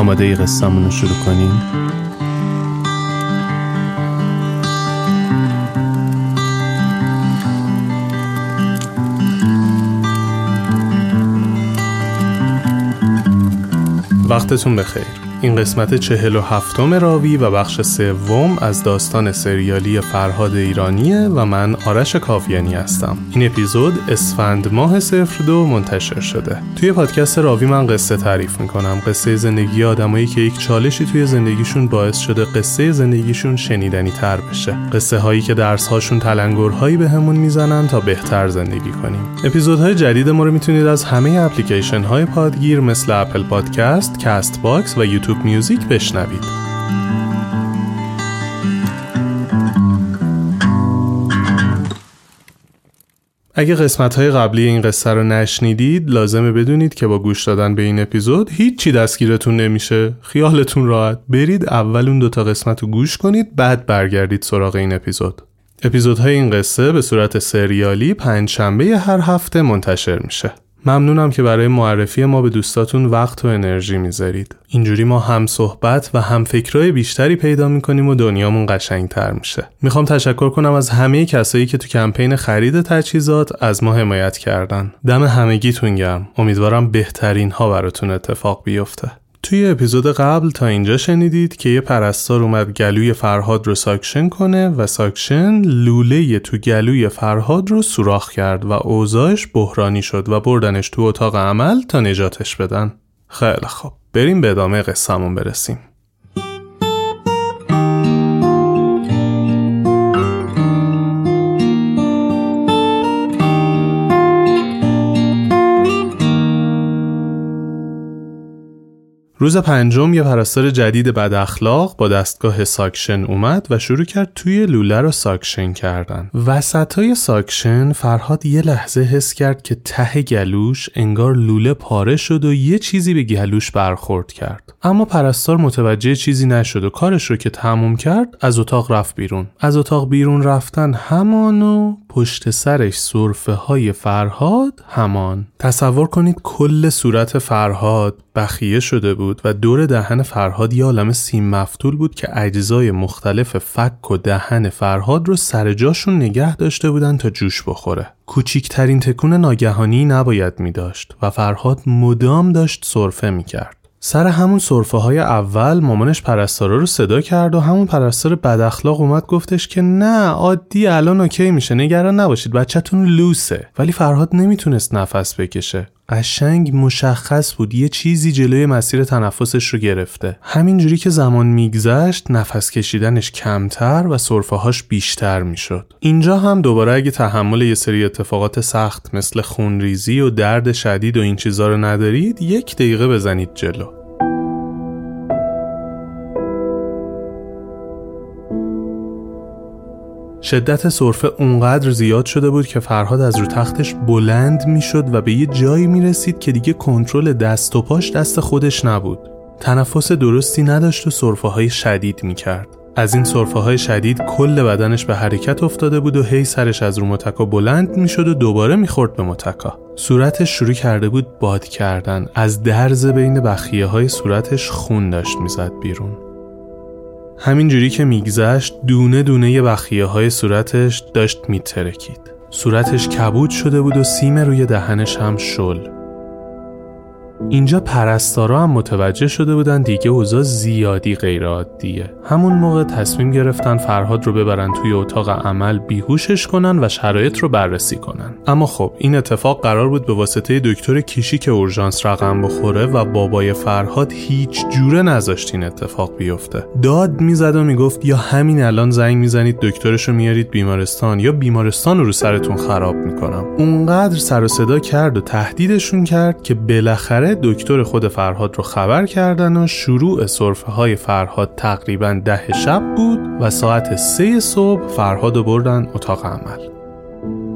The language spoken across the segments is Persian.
آماده ای قصه‌مون رو شروع کنیم؟ وقتتون بخیر. این قسمت چهل و هفتم راوی و بخش سوم از داستان سریالی فرهاد ایرانیه و من آرش کاویانی هستم. این اپیزود اسفند ماه صفر دو منتشر شده. توی پادکست راوی من قصه تعریف می‌کنم. قصه زندگی آدمایی که یک چالشی توی زندگیشون باعث شده قصه زندگیشون شنیدنی تر بشه. قصه هایی که درس هاشون تلنگرهایی به همون می‌زنن تا بهتر زندگی کنیم. اپیزودهای جدید ما رو می‌تونید از همه اپلیکیشن های پادگیر مثل اپل پادکست، کاست باکس و یوتیوب میوزیک بشنوید. اگه قسمت های قبلی این قصه رو نشنیدید لازمه بدونید که با گوش دادن به این اپیزود هیچی دستگیرتون نمیشه. خیالتون راحت. برید اول اون دوتا قسمت رو گوش کنید بعد برگردید سراغ این اپیزود. اپیزودهای این قصه به صورت سریالی پنج شنبه هر هفته منتشر میشه. ممنونم که برای معرفی ما به دوستاتون وقت و انرژی می‌ذارید. اینجوری ما هم صحبت و هم فکرهای بیشتری پیدا می‌کنیم و دنیامون قشنگتر میشه. می‌خوام تشکر کنم از همه کسایی که تو کمپین خرید تجهیزات از ما حمایت کردن. دم همگیتون گرم. امیدوارم بهترین ها براتون اتفاق بیفته. توی اپیزود قبل تا اینجا شنیدید که یه پرستار اومد گلوی فرهاد رو ساکشن کنه و ساکشن لوله تو گلوی فرهاد رو سوراخ کرد و اوضاعش بحرانی شد و بردنش تو اتاق عمل تا نجاتش بدن. خیلی خب بریم به ادامه قصهمون برسیم. روز پنجم یه پرستار جدید بد اخلاق با دستگاه ساکشن اومد و شروع کرد توی لوله رو ساکشن کردن. وسط های ساکشن فرهاد یه لحظه حس کرد که ته گلوش انگار لوله پاره شد و یه چیزی به گلوش برخورد کرد. اما پرستار متوجه چیزی نشد و کارش رو که تموم کرد از اتاق رفت بیرون. از اتاق بیرون رفتن همانا و پشت سرش سرفه های فرهاد همان تصور کنید کل صورت فرهاد بخیه شده بود و دور دهن فرهاد یه عالم سیم مفتول بود که اجزای مختلف فک و دهن فرهاد رو سر جاشون نگه داشته بودن تا جوش بخوره. کوچیکترین تکون ناگهانی نباید می داشت و فرهاد مدام داشت صرفه می کرد. سر همون صرفه های اول مامانش پرستارا رو صدا کرد و همون پرستار بد اخلاق اومد گفتش که نه عادی الان اوکی میشه نگران نباشید بچهتون لوسه. ولی فرهاد نمی‌تونست نفس بکشه. قشنگ مشخص بود یه چیزی جلوی مسیر تنفسش رو گرفته. همینجوری که زمان میگذشت نفس کشیدنش کمتر و صرفهاش بیشتر می‌شد. اینجا هم دوباره اگه تحمل یه سری اتفاقات سخت مثل خونریزی و درد شدید و این چیزا رو ندارید یک دقیقه بزنید جلو. شدت سرفه اونقدر زیاد شده بود که فرهاد از رو تختش بلند می‌شد و به یه جایی می رسید که دیگه کنترل دست و پاش دست خودش نبود. تنفس درستی نداشت و سرفه های شدید می کرد. از این سرفه های شدید کل بدنش به حرکت افتاده بود و هی سرش از رو متکا بلند می شد و دوباره می خورد به متکا. صورتش شروع کرده بود باد کردن. از درز بین بخیه های صورتش خون داشت می‌زد بیرون. همینجوری که میگذشت دونه دونه ی بخیه های صورتش داشت میترکید. صورتش کبود شده بود و سیم روی دهنش هم شل. اینجا پرستارا هم متوجه شده بودن دیگه اوضاع زیادی غیر عادیه همون موقع تصمیم گرفتن فرهاد رو ببرن توی اتاق عمل بیهوشش کنن و شرایط رو بررسی کنن. اما خب این اتفاق قرار بود به واسطه دکتر کیشی که اورژانس رقم بخوره و بابای فرهاد هیچ جوره نذاشت این اتفاق بیفته. داد می‌زد و می‌گفت یا همین الان زنگ می‌زنید دکترش رو میارید بیمارستان یا بیمارستان رو, رو سرتون خراب می‌کنم. اونقدر سر و صدا کرد و تهدیدشون کرد که بالاخره دکتر خود فرهاد رو خبر کردن و شروع صرفه های فرهاد تقریبا ده شب بود و ساعت سه صبح فرهاد رو بردن اتاق عمل.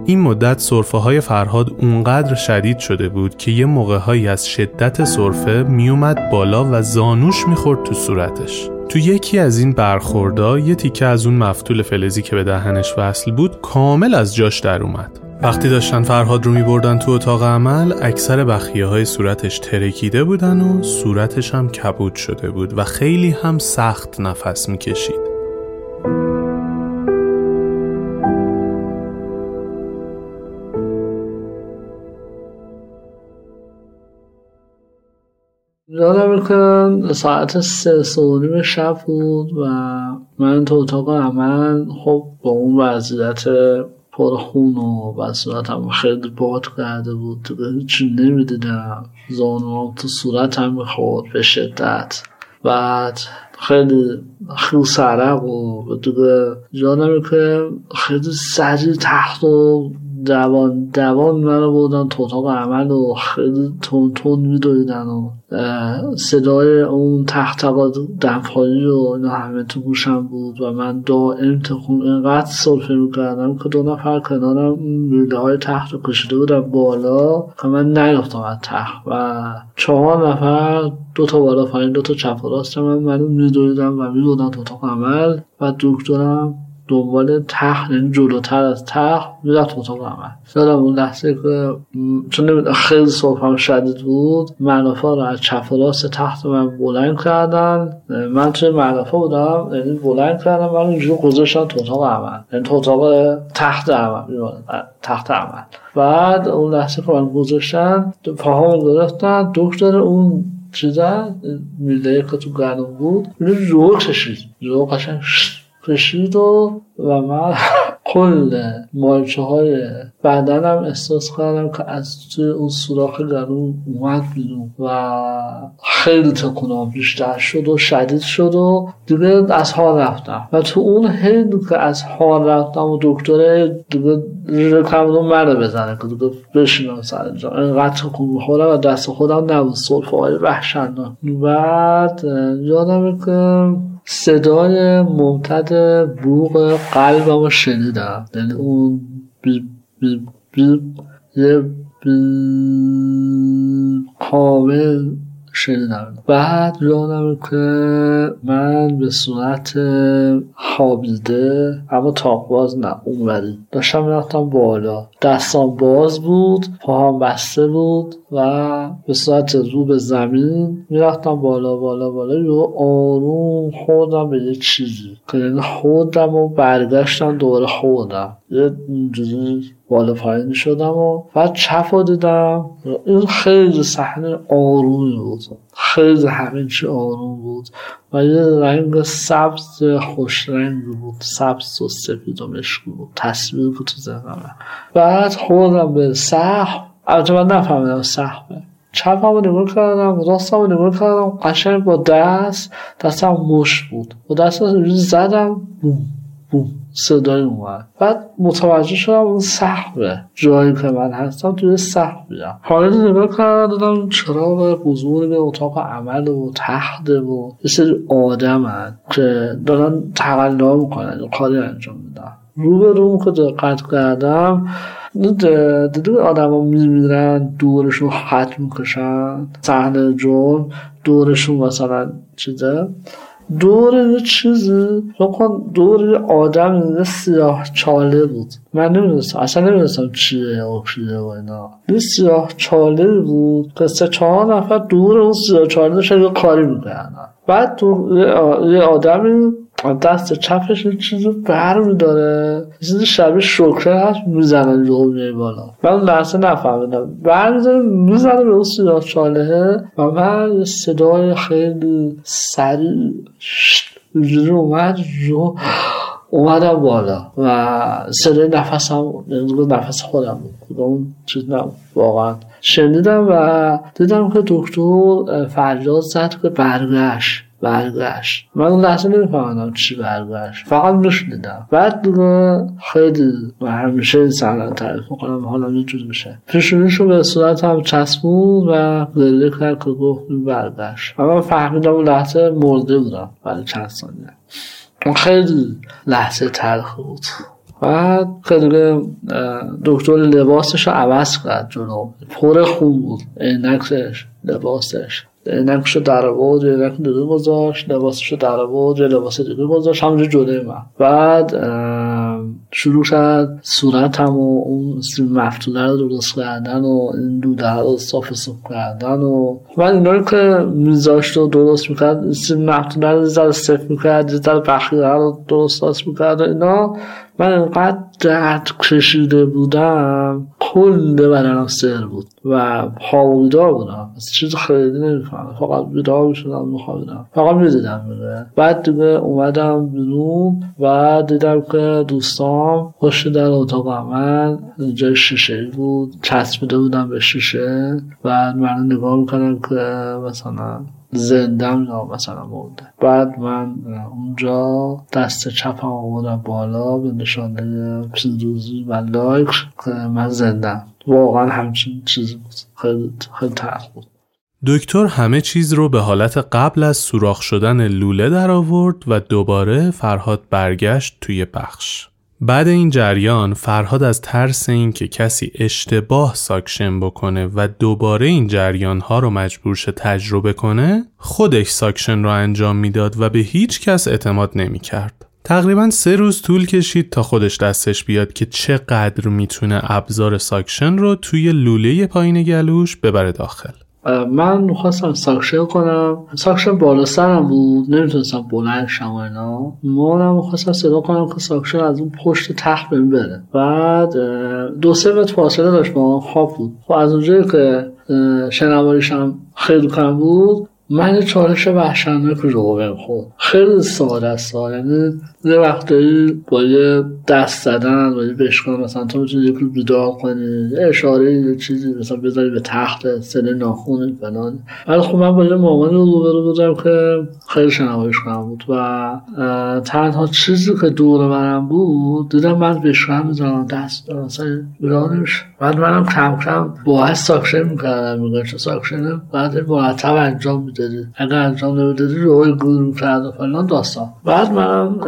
این مدت صرفه های فرهاد اونقدر شدید شده بود که یه موقع از شدت صرفه میومد بالا و زانوش می‌خورد تو صورتش. تو یکی از این برخوردا یه تیکه از اون مفتول فلزی که به دهنش وصل بود کامل از جاش در اومد. وقتی داشتن فرهاد رو می بردن تو اتاق عمل اکثر بخیه های صورتش ترکیده بودن و صورتش هم کبود شده بود و خیلی هم سخت نفس می کشید. یادم می‌کنم ساعت سه سه شب بود و من تو اتاق عمل خب با اون وضعیت پر خون و هم خیلی باد کرده بود. هیچی نمی‌دیدم. زانوام تو صورتم می‌خورد به شدت. بعد خیلی خیلی سرق و دیگه جانم که خیلی سریع تخت و دوان دوان منو بودن تو اتاق عمل و خیلی تون تون میدویدن و صدای اون تخت دمپایی و اینا همه تو گوشم بود و من دائم تخون اینقدر سرفه می‌کردم که دو نفر کنارم میله های تخت رو کشیده بودم بالا که من نیفتم از تخت و چهار نفر دو تا بالا پایین دو تا چپ و راست من منو میدویدم و میبودن تو اتاق عمل و دکترم دنبال تخت یعنی جلوتر از تخت می‌رفت اتاق عمل. یادم اون لحظه که چون خیلی صبح شدید بود معرفه رو از چپ و راست تخت من بلند کردن. من توی معرفه بودم یعنی بلند کردم من اینجور گذاشتن تو اتاق عمل. یعنی تو اتاق تخت عمل تخت عمل. بعد اون لحظه که من گذاشتن پاهامو گرفتن دکتر اون چیزا میله که تو گردم بود رو کشید. رو قشنگ کشید و و من کل مالچه های بدنم احساس کردم که از توی اون سوراخ گلو اومد بیرون و خیلی تکونام بیشتر شد و شدید شد و دیگه از حال رفتم. و تو اون حین که از حال رفتم و دکتر دیگه رکمونو منو بزنه که دیگه بشینم سر جا. اینقدر تکون می‌خورم و دست خودم نبود. صرف های وحشتناک. بعد یادمه که صدای ممتد بوغ قلبم رو شنیدم. یعنی اون کامل شنیدم بعد یادم که من به صورت خوابیده اما تاق باز نه اونوری. داشتم رفتم بالا. دستان باز بود پاهم بسته بود و به صورت رو به زمین می‌رفتم بالا بالا بالا. یه آروم خوردم به یه چیزی. که یعنی و برگشتم دوباره خوردم. یه بالا پایین شدم و بعد چپ دیدم. این خیلی صحنه آرومی بود. خیلی همین چی آروم بود. و یه رنگ سبز خوش رنگ بود. سبز و سفید و بود. تصویر بود تو ذهنم. بعد خوردم به سح البته من نفهمیدم سخمه چپ هم نگاه کردم راست هم نگاه کردم. قشنگ با دست دستم مش بود. با دست زدم بوم. صدای اومد بعد متوجه شدم اون سخمه جایی که من هستم توی سخم بیدم حالا نگاه کردم دادم چراغ بزرگ اتاق عمل و تخت و یه سری آدم که دارن تقلا می‌کنن کاری انجام میدن. رو به رو که دقت کردم دیدو آدم ها میمیرن دورشون خط می‌کشن صحنه جرم دورشون مثلا چیزه. دور چیزی؟ بکن دور آدم سیاه چاله بود. من نمی‌دونستم اصلا نمی‌دونستم چیه و چیه و اینا. یه سیاه چاله بود سه چهار نفر دور اون سیاه چاله داشتن یه کاری می‌کنن بعد تو یه آدمی دست چپش یه چیزی بر میداره چیزی شبیه شکره هست می‌زنن رو میای بالا. من لحظه نفهمیدم. بر میداره می‌زنه به اون سیاه چالهه و من صدای خیلی سریع اینجوری اومد رو اومدم بالا و صدای نفسم نفس خودم بود. اون چیز واقعا. شنیدم و دیدم که دکتر فریاد زد که برگشت. برگشت. من اون لحظه نمیفهمدم چی برگشت. فقط میشنیدم بعد دیگه خیلی و همیشه این صحنه تعریف می‌کنم. حالا یه جور میشه. پیشونیشو به صورت هم چسبون و گریه کرد که گفت برگشت. و من فهمیدم اون لحظه مرده بودم برای چند ثانیه. خیلی لحظه تلخ بود. بعد که دکتر لباسش رو عوض کرد جلو. پر خون بود. عینکش لباسش. نقش در آورد یه نقش دیگه گذاشت رو در آورد یه لباس دیگه گذاشت همونجا جلوی من. بعد شروع شد صورتم و اون سیم مفتونه رو درست کردن و این دوده رو صاف صاف کردن و من اینا رو که میذاشت و درست می‌کرد سیم مفتونه رو زد صف می‌کرد زد بخیره رو درست می‌کرد و اینا. من انقدر درد کشیده بودم کل بدنم سر بود و خوابیده بودم. از چیز خیلی نمی‌فهمم. فقط بیدار می‌شدم میخوابیدم فقط می‌دیدم میره بعد دیگه اومدم بیرون و دیدم که دوستام پشت در اتاق من جای شیشه بود. چسبیده بودم به شیشه و من نگاه می‌کنم که مثلا زندم یا مثلا مرده بعد من اونجا دست چپم آوردم بالا به نشانه پیروزی و لایک من زندم واقعا همچین چیزی بود. خیلی خیلی تلخ بود. دکتر همه چیز رو به حالت قبل از سوراخ شدن لوله در آورد و دوباره فرهاد برگشت توی بخش. بعد این جریان فرهاد از ترس اینکه کسی اشتباه ساکشن بکنه و دوباره این جریان ها رو مجبور شه تجربه کنه خودش ساکشن رو انجام می‌داد و به هیچ کس اعتماد نمی کرد. تقریبا سه روز طول کشید تا خودش دستش بیاد که چقدر می‌تونه ابزار ساکشن رو توی لوله پایین گلوش ببره داخل. من می‌خواستم ساکشن کنم. ساکشن بالا سرم بود. نمی‌تونستم بلند شم اینا. مامانم می‌خواستم صدا کنم که ساکشن از اون پشت تخت بهم بده. بعد دو سه متر فاصله داشت. با خواب بود. خب از اونجایی که شنواریشم خیلی کم بود من چالش وحشتناک رو بهم خورد خیلی ساده است. یعنی یه وقتایی با یه دست زدن با یه بشکن مثلا تو می‌تونی یکی بیدار کنی یه اشاره یه چیزی مثلا بذاری به تخت سل ناخون فلان. ولی خب من با یه مامانی رو روبرو بودم که خیلی شنوایش کنم بود و تنها چیزی که دور منم بود دیدم من بشکن می‌زنم دست مثلا بیدارش بعد منم کم کم باعث ساکشن می‌کردم میگم چه ساکشنه بعد مرتب انجام می‌دادی اگر انجام نمی‌دادی روی گور می‌کرد و فلان داستان. بعد منم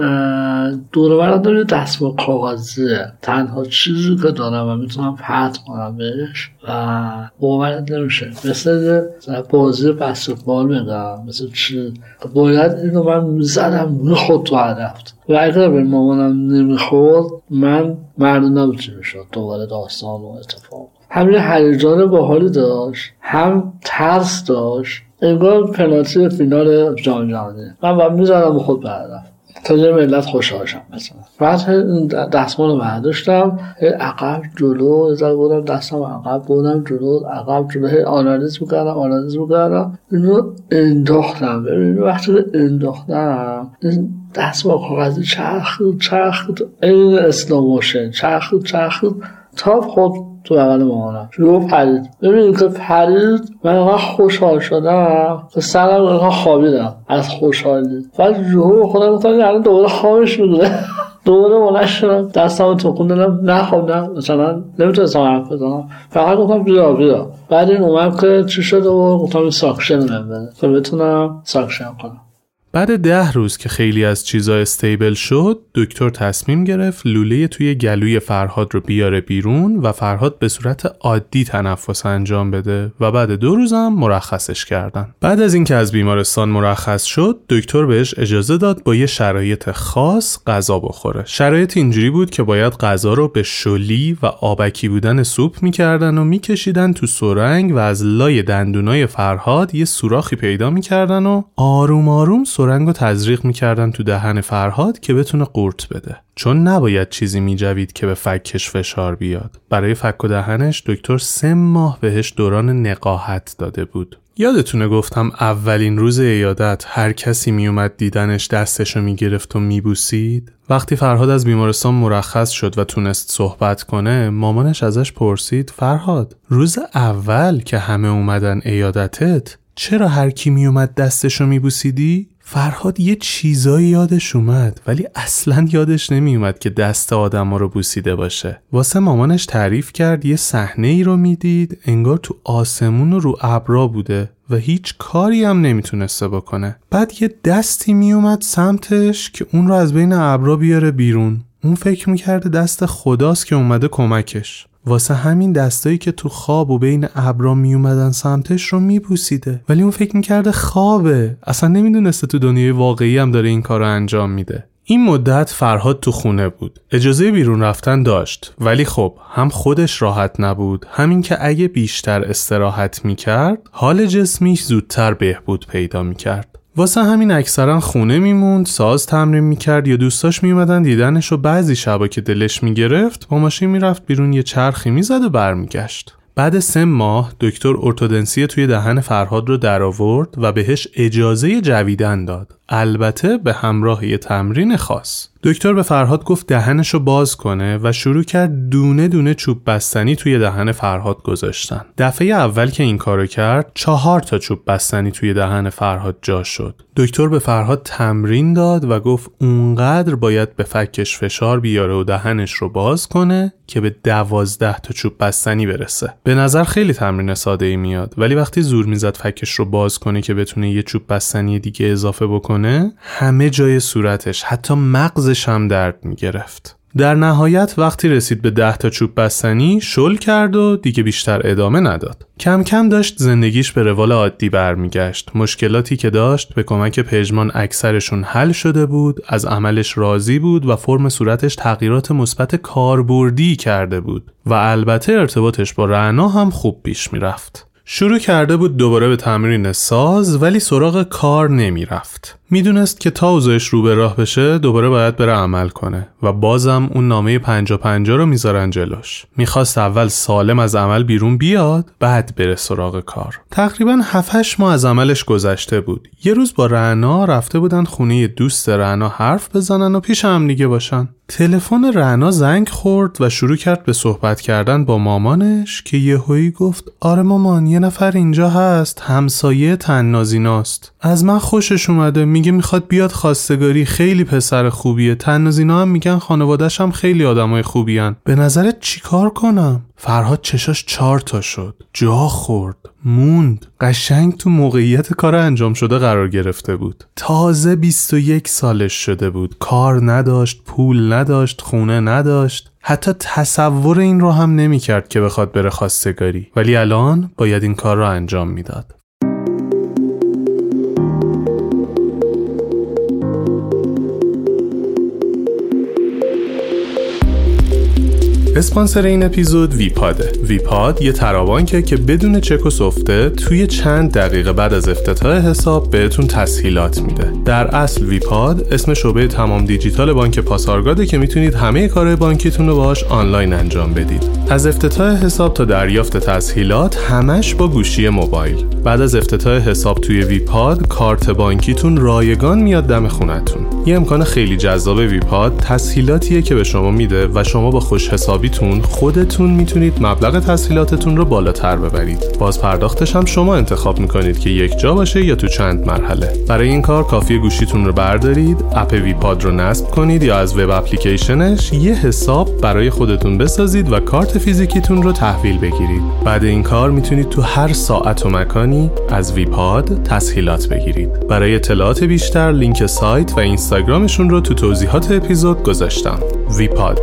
دور برم داره دست با کاغذیه تنها چیزی که دارم و می‌تونم پرت کنم بهش و باورت نمیشه. مثل بازی بسکتبال میگم. مثل چی؟ باید اینو من می‌زدم می‌خورد تو هدف و اگر به مامانم نمی‌خورد من مردم نبودی می‌شد دوباره داستان و اتفاق. همین هیجان باحالی داشت هم ترس داشت انگار پنالتی فینال جام جهانی من با می‌زدم خود هدف تا یه ملت خوشحال شم مثلا. بعد دستمال رو برداشتم عقب جلو زد بودم دستم عقب بودم جلو عقب جلو آنالیز می‌کردم آنالیز می‌کردم. اینو انداختم. ببین وقتی انداختم. دست با کاغذی چرخ چرخ این اسلاموشن چرخ چرخ. تا خود تو بغل مامانم. شروع پرید ببینید که پرید من اینقدر خوشحال شدم. که سرم اینقدر خوابیدم. از خوشحالی. و جهو خودم گفتم یعنی دوباره خوابش می‌گیره دوباره بلند شدم. دستم تکون دادم. نه مثلا نمی‌تونستم حرف بزنم. فقط گفتم بیا بیا. بعد این اومد که چی شده و گفتم این ساکشن بده. تا بتونم ساکشن کنم. بعد ده روز که خیلی از چیزا استیبل شد دکتر تصمیم گرفت لوله توی گلوی فرهاد رو بیاره بیرون و فرهاد به صورت عادی تنفس انجام بده و بعد دو روزم مرخصش کردن. بعد از اینکه از بیمارستان مرخص شد دکتر بهش اجازه داد با یه شرایط خاص غذا بخوره. شرایط اینجوری بود که باید غذا رو به شلی و آبکی بودن سوپ می‌کردن و میکشیدن تو سرنگ و از لای دندونای فرهاد یه سوراخی پیدا می‌کردن و آروم آروم رو تزریق می‌کردن تو دهن فرهاد که بتونه قورت بده چون نباید چیزی میجوید که به فکش فشار بیاد برای فک و دهنش دکتر سه ماه بهش دوران نقاهت داده بود یادتونه گفتم اولین روز ایادت هر کسی میومد دیدنش دستشو می‌گرفت و میبوسید؟ وقتی فرهاد از بیمارستان مرخص شد و تونست صحبت کنه مامانش ازش پرسید فرهاد روز اول که همه اومدن ایادتت چرا هر کی میومد دستشو میبوسیدی؟ فرهاد یه چیزایی یادش اومد ولی اصلا یادش نمیومد که دست آدم رو بوسیده باشه. واسه مامانش تعریف کرد یه صحنه ای رو می‌دید انگار تو آسمون رو ابرا بوده و هیچ کاری هم نمی‌تونسته بکنه. بعد یه دستی میومد سمتش که اون رو از بین ابرا بیاره بیرون. اون فکر می‌کرده دست خداست که اومده کمکش. واسه همین دستایی که تو خواب و بین ابرا می اومدن سمتش رو میبوسیده. ولی اون فکر می‌کرده خوابه. اصلا نمی‌دونسته تو دنیای واقعی هم داره این کار رو انجام میده. این مدت فرهاد تو خونه بود. اجازه بیرون رفتن داشت. ولی خب هم خودش راحت نبود همین که اگه بیشتر استراحت می‌کرد حال جسمیش زودتر بهبود پیدا می‌کرد. واسه همین اکثرا خونه میموند ساز تمرین می‌کرد یا دوستاش میومدن دیدنش و بعضی شبا که دلش می‌گرفت با ماشین می‌رفت بیرون یه چرخی می‌زد و برمیگشت. بعد سه ماه دکتر ارتودنسی توی دهن فرهاد رو درآورد و بهش اجازه جویدن داد. البته به همراه یه تمرین خاص. دکتر به فرهاد گفت دهنش باز کنه و شروع کرد دونه دونه چوب بستنی توی دهن فرهاد گذاشتن. دفعه اول که این کارو کرد چهار تا چوب بستنی توی دهن فرهاد جا شد. دکتر به فرهاد تمرین داد و گفت اونقدر باید به فکش فشار بیاره و دهنش رو باز کنه که به دوازده تا چوب بستنی برسه. به نظر خیلی تمرین ساده ای میاد. ولی وقتی زور می‌زد فکش رو باز کنه که بتونه یه چوب بستنی دیگه اضافه بکنه همه جای صورتش حتی مغزش هم درد می‌گرفت. در نهایت وقتی رسید به ده تا چوب بستنی شل کرد و دیگه بیشتر ادامه نداد. کم کم داشت زندگیش به روال عادی برمیگشت. مشکلاتی که داشت به کمک پژمان اکثرشون حل شده بود از عملش راضی بود و فرم صورتش تغییرات مثبت کاربردی کرده بود و البته ارتباطش با رعنا هم خوب پیش می‌رفت. شروع کرده بود دوباره به تمرین ساز ولی سراغ کار نمی‌رفت. می‌دونست که تا اوضاعش رو به راه بشه دوباره باید بره عمل کنه و بازم اون نامه پنجا پنجا رو می‌ذارن جلوش. می‌خواست اول سالم از عمل بیرون بیاد بعد بره سراغ کار. تقریبا 7 ماه از عملش گذشته بود. یه روز با رعنا رفته بودن خونه دوست رعنا حرف بزنن و پیش هم دیگه باشن. تلفن رعنا زنگ خورد و شروع کرد به صحبت کردن با مامانش که یهویی گفت آره مامان یه نفر اینجا هست همسایه تنازیناست از من خوشش اومده میگه می‌خواد بیاد خواستگاری خیلی پسر خوبیه. تنازینا هم میگن خانوادش هم خیلی آدمای خوبیان. به نظرت چیکار کنم؟ فرهاد چشاش چهار تا شد. جا خورد. موند. قشنگ تو موقعیت کار انجام شده قرار گرفته بود. تازه 21 سالش شده بود. کار نداشت پول نداشت خونه نداشت. حتی تصور این رو هم نمی‌کرد که بخواد بره خواستگاری. ولی الان باید این کار رو انجام می‌داد. اسپانسر این اپیزود ویپاده. ویپاد یه ترابانکه که بدون چک و سفته توی چند دقیقه بعد از افتتاح حساب بهتون تسهیلات میده. در اصل ویپاد اسم شعبه تمام دیجیتال بانک پاسارگاده که می‌تونید همه کار بانکیتون رو باهاش آنلاین انجام بدید. از افتتاح حساب تا دریافت تسهیلات همش با گوشی موبایل. بعد از افتتاح حساب توی ویپاد کارت بانکیتون رایگان میاد دم خونتون. یه امکان خیلی جذاب ویپاد تسهیلاتیه که به شما میده و شما با خوش حسابی حسابیتون خودتون می‌تونید مبلغ تسهیلاتتون رو بالاتر ببرید. باز پرداختش هم شما انتخاب می‌کنید که یک جا باشه یا تو چند مرحله. برای این کار کافیه گوشیتون رو بردارید اپ ویپاد رو نصب کنید یا از وب اپلیکیشنش یه حساب برای خودتون بسازید و کارت فیزیکیتون رو تحویل بگیرید. بعد این کار می‌تونید تو هر ساعت و مکانی از ویپاد تسهیلات بگیرید. برای اطلاعات بیشتر لینک سایت و اینستاگرامشون رو تو توضیحات اپیزود گذاشتم. ویپاد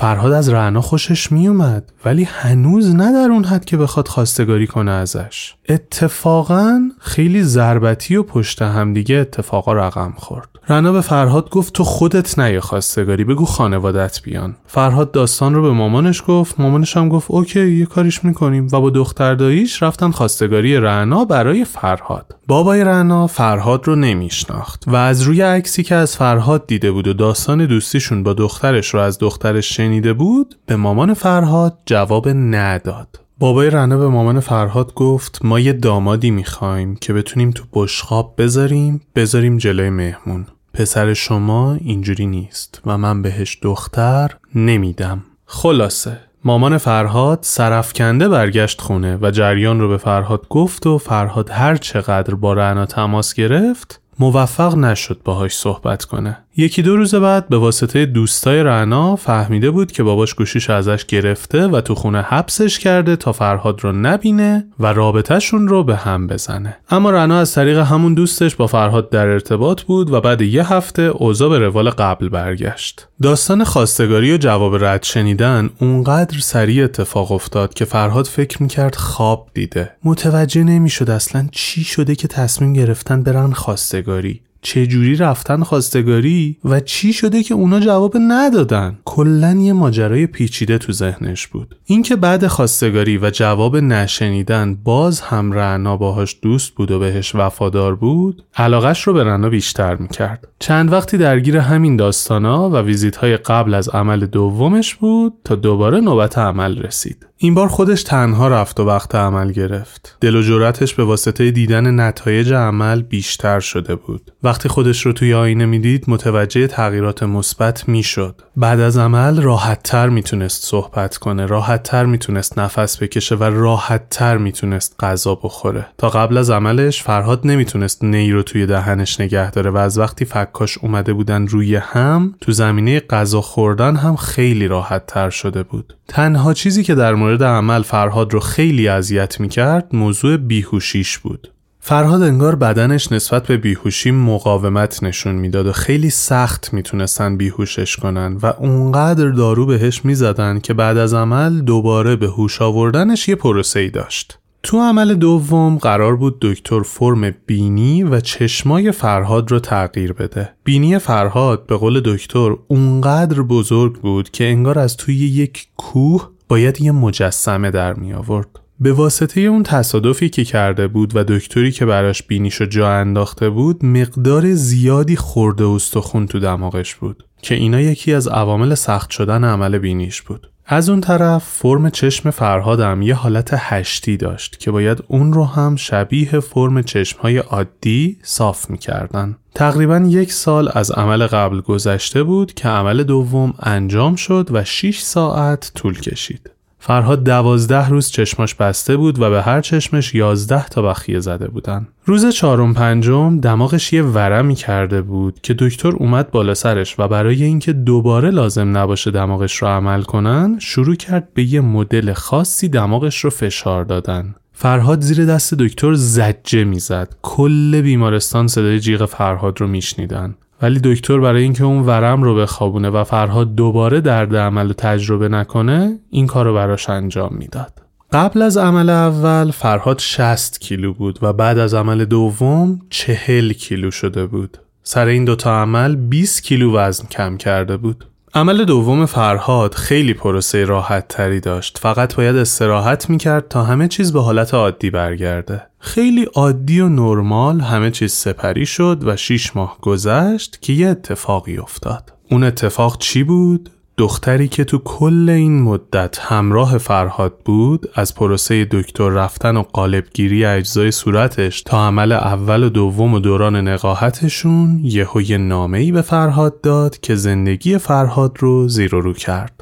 فرهاد از رعنا خوشش میومد ولی هنوز نه در اون حد که بخواد خواستگاری کنه ازش. اتفاقا خیلی ضربتی و پشت همدیگه اتفاقا رقم خورد. رنا به فرهاد گفت تو خودت نیا خواستگاری بگو خانوادت بیان. فرهاد داستان رو به مامانش گفت مامانش هم گفت اوکی یه کاریش می‌کنیم. و با دختر داییش رفتن خواستگاری رنا برای فرهاد. بابای رنا فرهاد رو نمیشناخت و از روی عکسی که از فرهاد دیده بود و داستان دوستیشون با دخترش رو از دخترش شنیده بود به مامان فرهاد جواب نداد. بابای رنا به مامان فرهاد گفت ما یه دامادی می‌خوایم که بتونیم تو بشخاب بذاریم بذاریم جلوی مهمون. پسر شما اینجوری نیست و من بهش دختر نمیدم. خلاصه مامان فرهاد سرفکنده برگشت خونه و جریان رو به فرهاد گفت و فرهاد هر چقدر با رعنا تماس گرفت موفق نشد باهاش صحبت کنه. یکی دو روز بعد به واسطه دوستای رعنا فهمیده بود که باباش گوشیش ازش گرفته و تو خونه حبسش کرده تا فرهاد رو نبینه و رابطهشون رو به هم بزنه. اما رعنا از طریق همون دوستش با فرهاد در ارتباط بود و بعد یه هفته اوضاع به روال قبل برگشت. داستان خواستگاری و جواب رد شنیدن اونقدر سریع اتفاق افتاد که فرهاد فکر می‌کرد خواب دیده. متوجه نمی‌شد اصلا چی شده که تصمیم گرفتن برن خواستگاری. چجوری رفتن خواستگاری و چی شده که اونا جواب ندادن؟ کلا یه ماجرای پیچیده تو ذهنش بود. اینکه بعد خواستگاری و جواب نشنیدن باز هم رعنا باهاش دوست بود و بهش وفادار بود علاقش رو به رعنا بیشتر می‌کرد. چند وقتی درگیر همین داستانا و ویزیت های قبل از عمل دومش بود تا دوباره نوبت عمل رسید. این بار خودش تنها رفت و وقت عمل گرفت. دل و جرأتش به واسطه دیدن نتایج عمل بیشتر شده بود. وقتی خودش رو توی آینه می‌دید متوجه تغییرات مثبت می‌شد. بعد از عمل راحتتر می‌تونست صحبت کنه، راحتتر می‌تونست نفس بکشه و راحتتر می‌تونست غذا بخوره. تا قبل از عملش فرهاد نمی‌تونست نی رو توی دهنش نگه داره و از وقتی فکاش اومده بودن روی هم تو زمینه غذا خوردن هم خیلی راحتتر شده بود. تنها چیزی که در مورد عمل فرهاد رو خیلی اذیت می‌کرد موضوع بیهوشیش بود. فرهاد انگار بدنش نسبت به بیهوشی مقاومت نشون می‌داد و خیلی سخت می‌تونستن بیهوشش کنن و اونقدر دارو بهش می‌زدن که بعد از عمل دوباره به هوش آوردنش یه پروسه ای داشت. تو عمل دوم قرار بود دکتر فرم بینی و چشمای فرهاد رو تغییر بده. بینی فرهاد به قول دکتر اونقدر بزرگ بود که انگار از توی یک کوه باید یه مجسمه در می آورد. به واسطه اون تصادفی که کرده بود و دکتری که براش بینیشو جا انداخته بود مقدار زیادی خورده استخون تو دماغش بود که اینا یکی از عوامل سخت شدن عمل بینیش بود. از اون طرف فرم چشم فرهادم یه حالت هشتی داشت که باید اون رو هم شبیه فرم چشمهای عادی صاف می‌کردن. تقریبا یک سال از عمل قبل گذشته بود که عمل دوم انجام شد و 6 ساعت طول کشید. فرهاد دوازده روز چشماش بسته بود و به هر چشمش یازده تا بخیه زده بودن. روز چهارم پنجم دماغش یه ورمی کرده بود که دکتر اومد بالا سرش و برای اینکه دوباره لازم نباشه دماغش رو عمل کنن شروع کرد به یه مدل خاصی دماغش رو فشار دادن. فرهاد زیر دست دکتر زجه می‌زد. کل بیمارستان صدای جیغ فرهاد رو میشنیدن. ولی دکتر برای اینکه اون ورم رو بخوابونه و فرهاد دوباره درد عمل و تجربه نکنه این کار رو براش انجام می‌داد. قبل از عمل اول فرهاد 60 کیلو بود و بعد از عمل دوم 40 کیلو شده بود. سر این دوتا عمل 20 کیلو وزن کم کرده بود. عمل دوم فرهاد خیلی پروسه راحت تری داشت فقط باید استراحت می‌کرد تا همه چیز به حالت عادی برگرده خیلی عادی و نرمال همه چیز سپری شد و شیش ماه گذشت که یه اتفاقی افتاد اون اتفاق چی بود؟ دختری که تو کل این مدت همراه فرهاد بود از پروسه دکتر رفتن و قالبگیری اجزای صورتش تا عمل اول و دوم و دوران نقاهتشون یهو یه نامه‌ای به فرهاد داد که زندگی فرهاد رو زیر و رو کرد.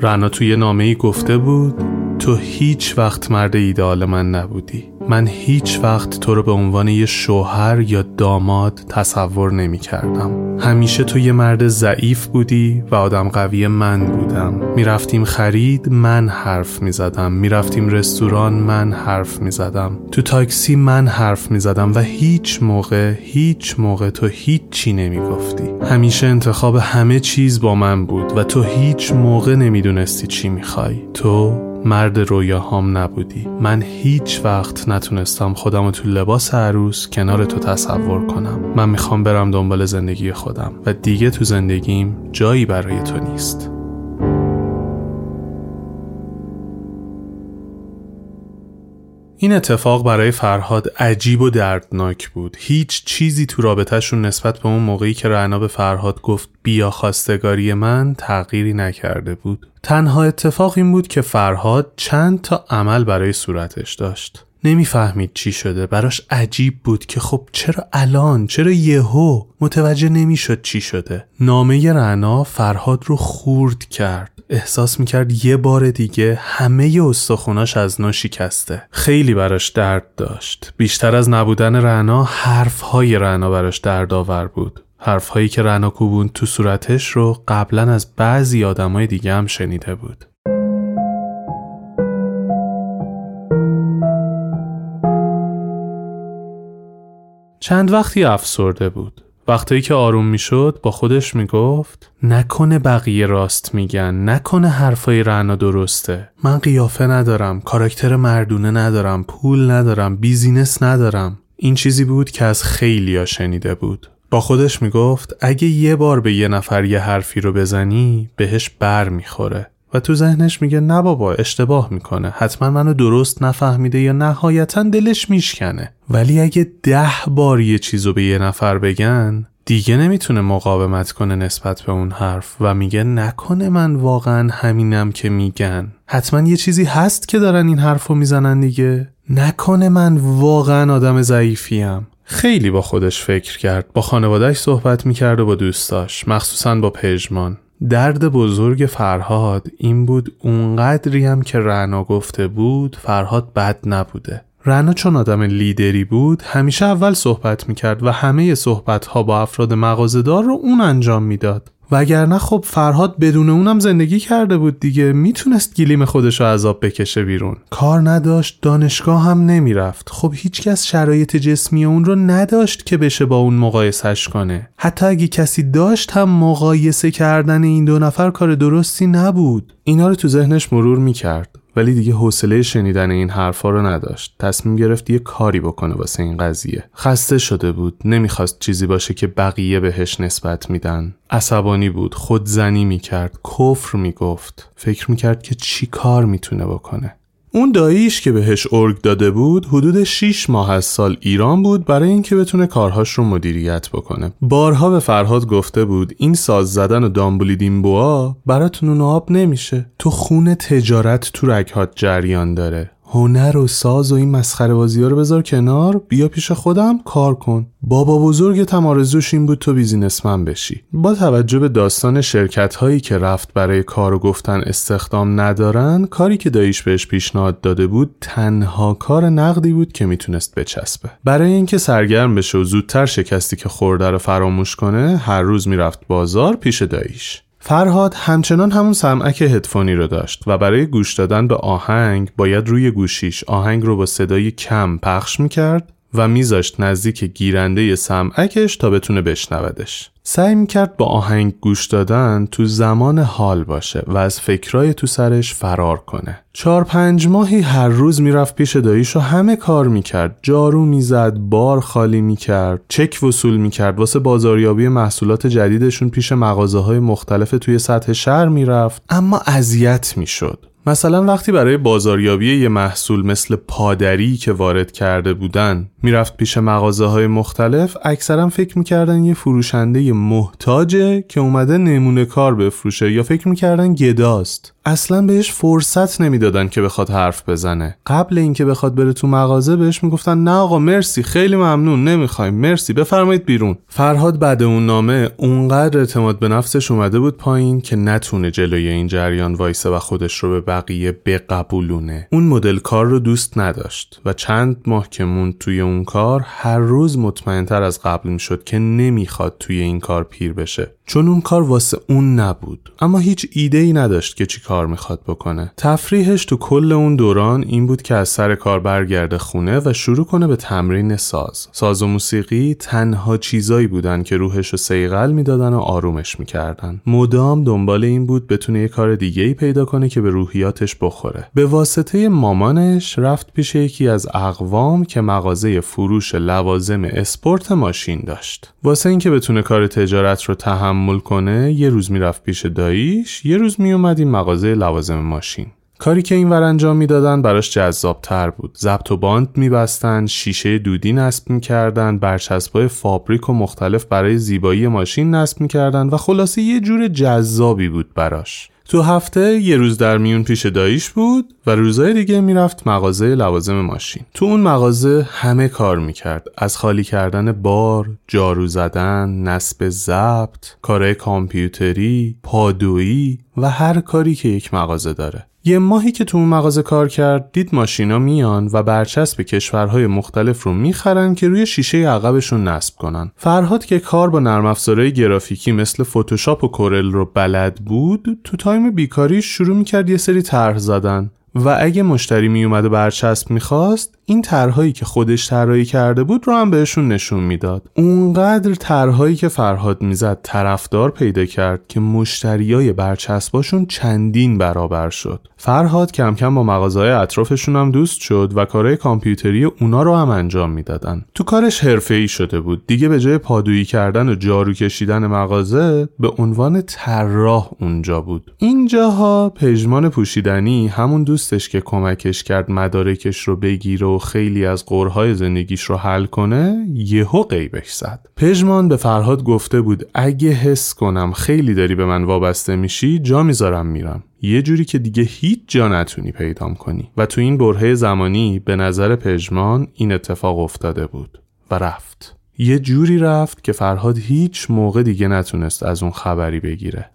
رنا توی نامه‌ای گفته بود تو هیچ وقت مرد ایدئال من نبودی من هیچ وقت تو رو به عنوان یه شوهر یا داماد تصور نمی کردم. همیشه تو یه مرد ضعیف بودی و آدم قوی من بودم. می‌رفتیم خرید من حرف می زدم. می‌رفتیم رستوران من حرف می زدم. تو تاکسی من حرف می زدم و هیچ موقع هیچ موقع تو هیچ چی نمی گفتی. همیشه انتخاب همه چیز با من بود و تو هیچ موقع نمی‌دونستی چی می‌خوای. تو مرد رویاهام نبودی من هیچ وقت نتونستم خودم تو لباس عروس کنار تو تصور کنم من می‌خوام برم دنبال زندگی خودم و دیگه تو زندگیم جایی برای تو نیست این اتفاق برای فرهاد عجیب و دردناک بود. هیچ چیزی تو رابطهشون نسبت به اون موقعی که رعنا به فرهاد گفت بیا خواستگاری من تغییری نکرده بود. تنها اتفاق این بود که فرهاد چند تا عمل برای صورتش داشت. نمی‌فهمید چی شده براش عجیب بود که خب چرا الان چرا یهو متوجه نمی‌شد چی شده. نامه رعنا فرهاد رو خورد کرد. احساس می‌کرد یه بار دیگه همه استخوناش از نو شکسته. خیلی براش درد داشت. بیشتر از نبودن رعنا حرفهای رعنا براش دردآور بود. حرفهایی که رعنا کوبون تو صورتش رو قبلا از بعضی آدمای دیگه هم شنیده بود. چند وقتی افسرده بود. وقتی که آروم می‌شد با خودش می‌گفت نکنه بقیه راست میگن نکنه حرفای رعنا درسته. من قیافه ندارم کاراکتر مردونه ندارم پول ندارم بیزینس ندارم. این چیزی بود که از خیلیا شنیده بود. با خودش می‌گفت اگه یه بار به یه نفر یه حرفی رو بزنی بهش بر می‌خوره. و تو ذهنش میگه نه بابا اشتباه می‌کنه. حتما منو درست نفهمیده یا نهایتا دلش میشکنه. ولی اگه ده بار یه چیزو به یه نفر بگن دیگه نمی‌تونه مقاومت کنه نسبت به اون حرف و میگه نکنه من واقعا همینم که میگن. حتما یه چیزی هست که دارن این حرفو می‌زنن دیگه. نکنه من واقعا آدم ضعیفیم. خیلی با خودش فکر کرد با خانوادهش صحبت می‌کرد و با دوستاش مخصوصا با پژمان. درد بزرگ فرهاد این بود اونقدری هم که رعنا گفته بود فرهاد بد نبوده. رعنا چون آدم لیدری بود همیشه اول صحبت می‌کرد و همه صحبت ها با افراد مغازدار رو اون انجام می‌داد. وگرنه خب فرهاد بدون اونم زندگی کرده بود دیگه. می‌تونست گلیم خودش رو عذاب بکشه بیرون. کار نداشت دانشگاه هم نمی‌رفت. خب هیچکس شرایط جسمی اون رو نداشت که بشه با اون مقایسش کنه. حتی اگه کسی داشت هم مقایسه کردن این دو نفر کار درستی نبود. اینا رو تو ذهنش مرور می‌کرد. ولی دیگه حوصله شنیدن این حرفا رو نداشت. تصمیم گرفت یه کاری بکنه واسه این قضیه. خسته شده بود. نمی‌خواست چیزی باشه که بقیه بهش نسبت میدن. عصبانی بود. خودزنی می‌کرد. کفر می‌گفت. فکر می‌کرد که چی کار می‌تونه بکنه. اون داییش که بهش ارگ داده بود حدود 6 ماه از سال ایران بود برای اینکه بتونه کارهاش رو مدیریت بکنه. بارها به فرهاد گفته بود این ساز زدن و دامبولی بوا براتون اون آب نمیشه. تو خون تجارت تو رگهات جریان داره. هنر و ساز و این مسخره بازی ها رو بذار کنار بیا پیش خودم کار کن. بابا بزرگ تمارزوش این بود تو بیزینسمن بشی. با توجه به داستان شرکت هایی که رفت برای کار و گفتن استخدام ندارن کاری که داییش بهش پیشنهاد داده بود تنها کار نقدی بود که می‌تونست بچسبه. برای اینکه سرگرم بشه و زودتر شکستی که خورده رو فراموش کنه هر روز می‌رفت بازار پیش داییش. فرهاد همچنان همون سمعک هدفونی رو داشت و برای گوش دادن به آهنگ باید روی گوشیش آهنگ رو با صدای کم پخش می‌کرد و میذاشت نزدیک گیرنده سمعکش تا بتونه بشنودش. سعی می‌کرد با آهنگ گوش دادن تو زمان حال باشه و از فکرای تو سرش فرار کنه. چهار پنج ماهی هر روز می‌رفت پیش داییش و همه کار می‌کرد. جارو می‌زد، بار خالی می‌کرد، چک وصول می‌کرد واسه بازاریابی محصولات جدیدشون پیش مغازه های مختلف توی سطح شهر می‌رفت اما اذیت می‌شد. مثلا وقتی برای بازاریابی یه محصول مثل پادری که وارد کرده بودن می‌رفت پیش مغازه های مختلف اکثرا فکر می‌کردن یه فروشنده محتاجه که اومده نمونه کار بفروشه یا فکر می‌کردن گداست. اصلا بهش فرصت نمی‌دادن که بخواد حرف بزنه. قبل اینکه بخواد بره تو مغازه بهش می‌گفتن نه آقا مرسی خیلی ممنون نمی‌خوایم مرسی بفرمایید بیرون. فرهاد بعد اون نامه اونقدر اعتماد به نفسش اومده بود پایین که نتونه جلوی این جریان وایسه و خودش رو به بقیه بقبولونه. اون مدل کار رو دوست نداشت و چند ماه که موند توی اون کار هر روز مطمئنتر از قبل می‌شد که نمی‌خواد توی این کار پیر بشه. چون اون کار واسه اون نبود. اما هیچ ایده ای نداشت که چی کار می‌خواد بکنه. تفریحش تو کل اون دوران این بود که از سر کار برگرده خونه و شروع کنه به تمرین ساز. ساز و موسیقی تنها چیزایی بودن که روحش رو سیغل می‌دادن و آرومش می‌کردن. مدام دنبال این بود بتونه یه کار دیگه ای پیدا کنه که به روحیاتش بخوره. به واسطه مامانش رفت پیش یکی از اقوام که مغازه فروش لوازم اسپورت ماشین داشت. واسه اینکه بتونه کار تجارت رو تحمل کنه یه روز می‌رفت پیش داییش یه روز میومد این مغازه لوازم ماشین. کاری که این ور انجام می‌دادن براش جذاب تر بود. ضبط و باند میبستن شیشه دودی نصب می‌کردن برچسبای فابریک و مختلف برای زیبایی ماشین نصب می‌کردن و خلاصه یه جور جذابی بود براش. تو هفته یه روز در میون پیش داییش بود و روزهای دیگه می‌رفت مغازه لوازم ماشین. تو اون مغازه همه کار می‌کرد. از خالی کردن بار جارو زدن نصب ضبط کارهای کامپیوتری پادویی و هر کاری که یک مغازه داره. یه ماهی که تو اون مغازه کار کرد دید ماشینا میان و برچسب کشورهای مختلف رو می‌خرن که روی شیشه عقبشون نصب کنن. فرهاد که کار با نرم افزارهای گرافیکی مثل فتوشاپ و کورل رو بلد بود، تو تایم بیکاریش شروع می‌کرد یه سری طرح زدن و اگه مشتری میومد و برچسب می‌خواست این طرحهایی که خودش طراحی کرده بود رو هم بهشون نشون می‌داد. اونقدر طرحهایی که فرهاد می‌زد طرفدار پیدا کرد که مشتریای برچسباشون چندین برابر شد. فرهاد کم کم با مغازه‌های اطرافشون هم دوست شد و کارهای کامپیوتری اونا رو هم انجام می‌دادن. تو کارش ای شده بود. دیگه به جای پادویی کردن و جارو کشیدن مغازه به عنوان طراح اونجا بود. اینجاها پژمان پوشیدنی همون دوستش که کمکش کرد مدارکش رو بگیره خیلی از قرهای زندگیش رو حل کنه یهو قیبش زد. پژمان به فرهاد گفته بود اگه حس کنم خیلی داری به من وابسته میشی جا می‌ذارم میرم. یه جوری که دیگه هیچ جا نتونی پیدام کنی. و تو این برهه زمانی به نظر پژمان این اتفاق افتاده بود و رفت. یه جوری رفت که فرهاد هیچ موقع دیگه نتونست از اون خبری بگیره.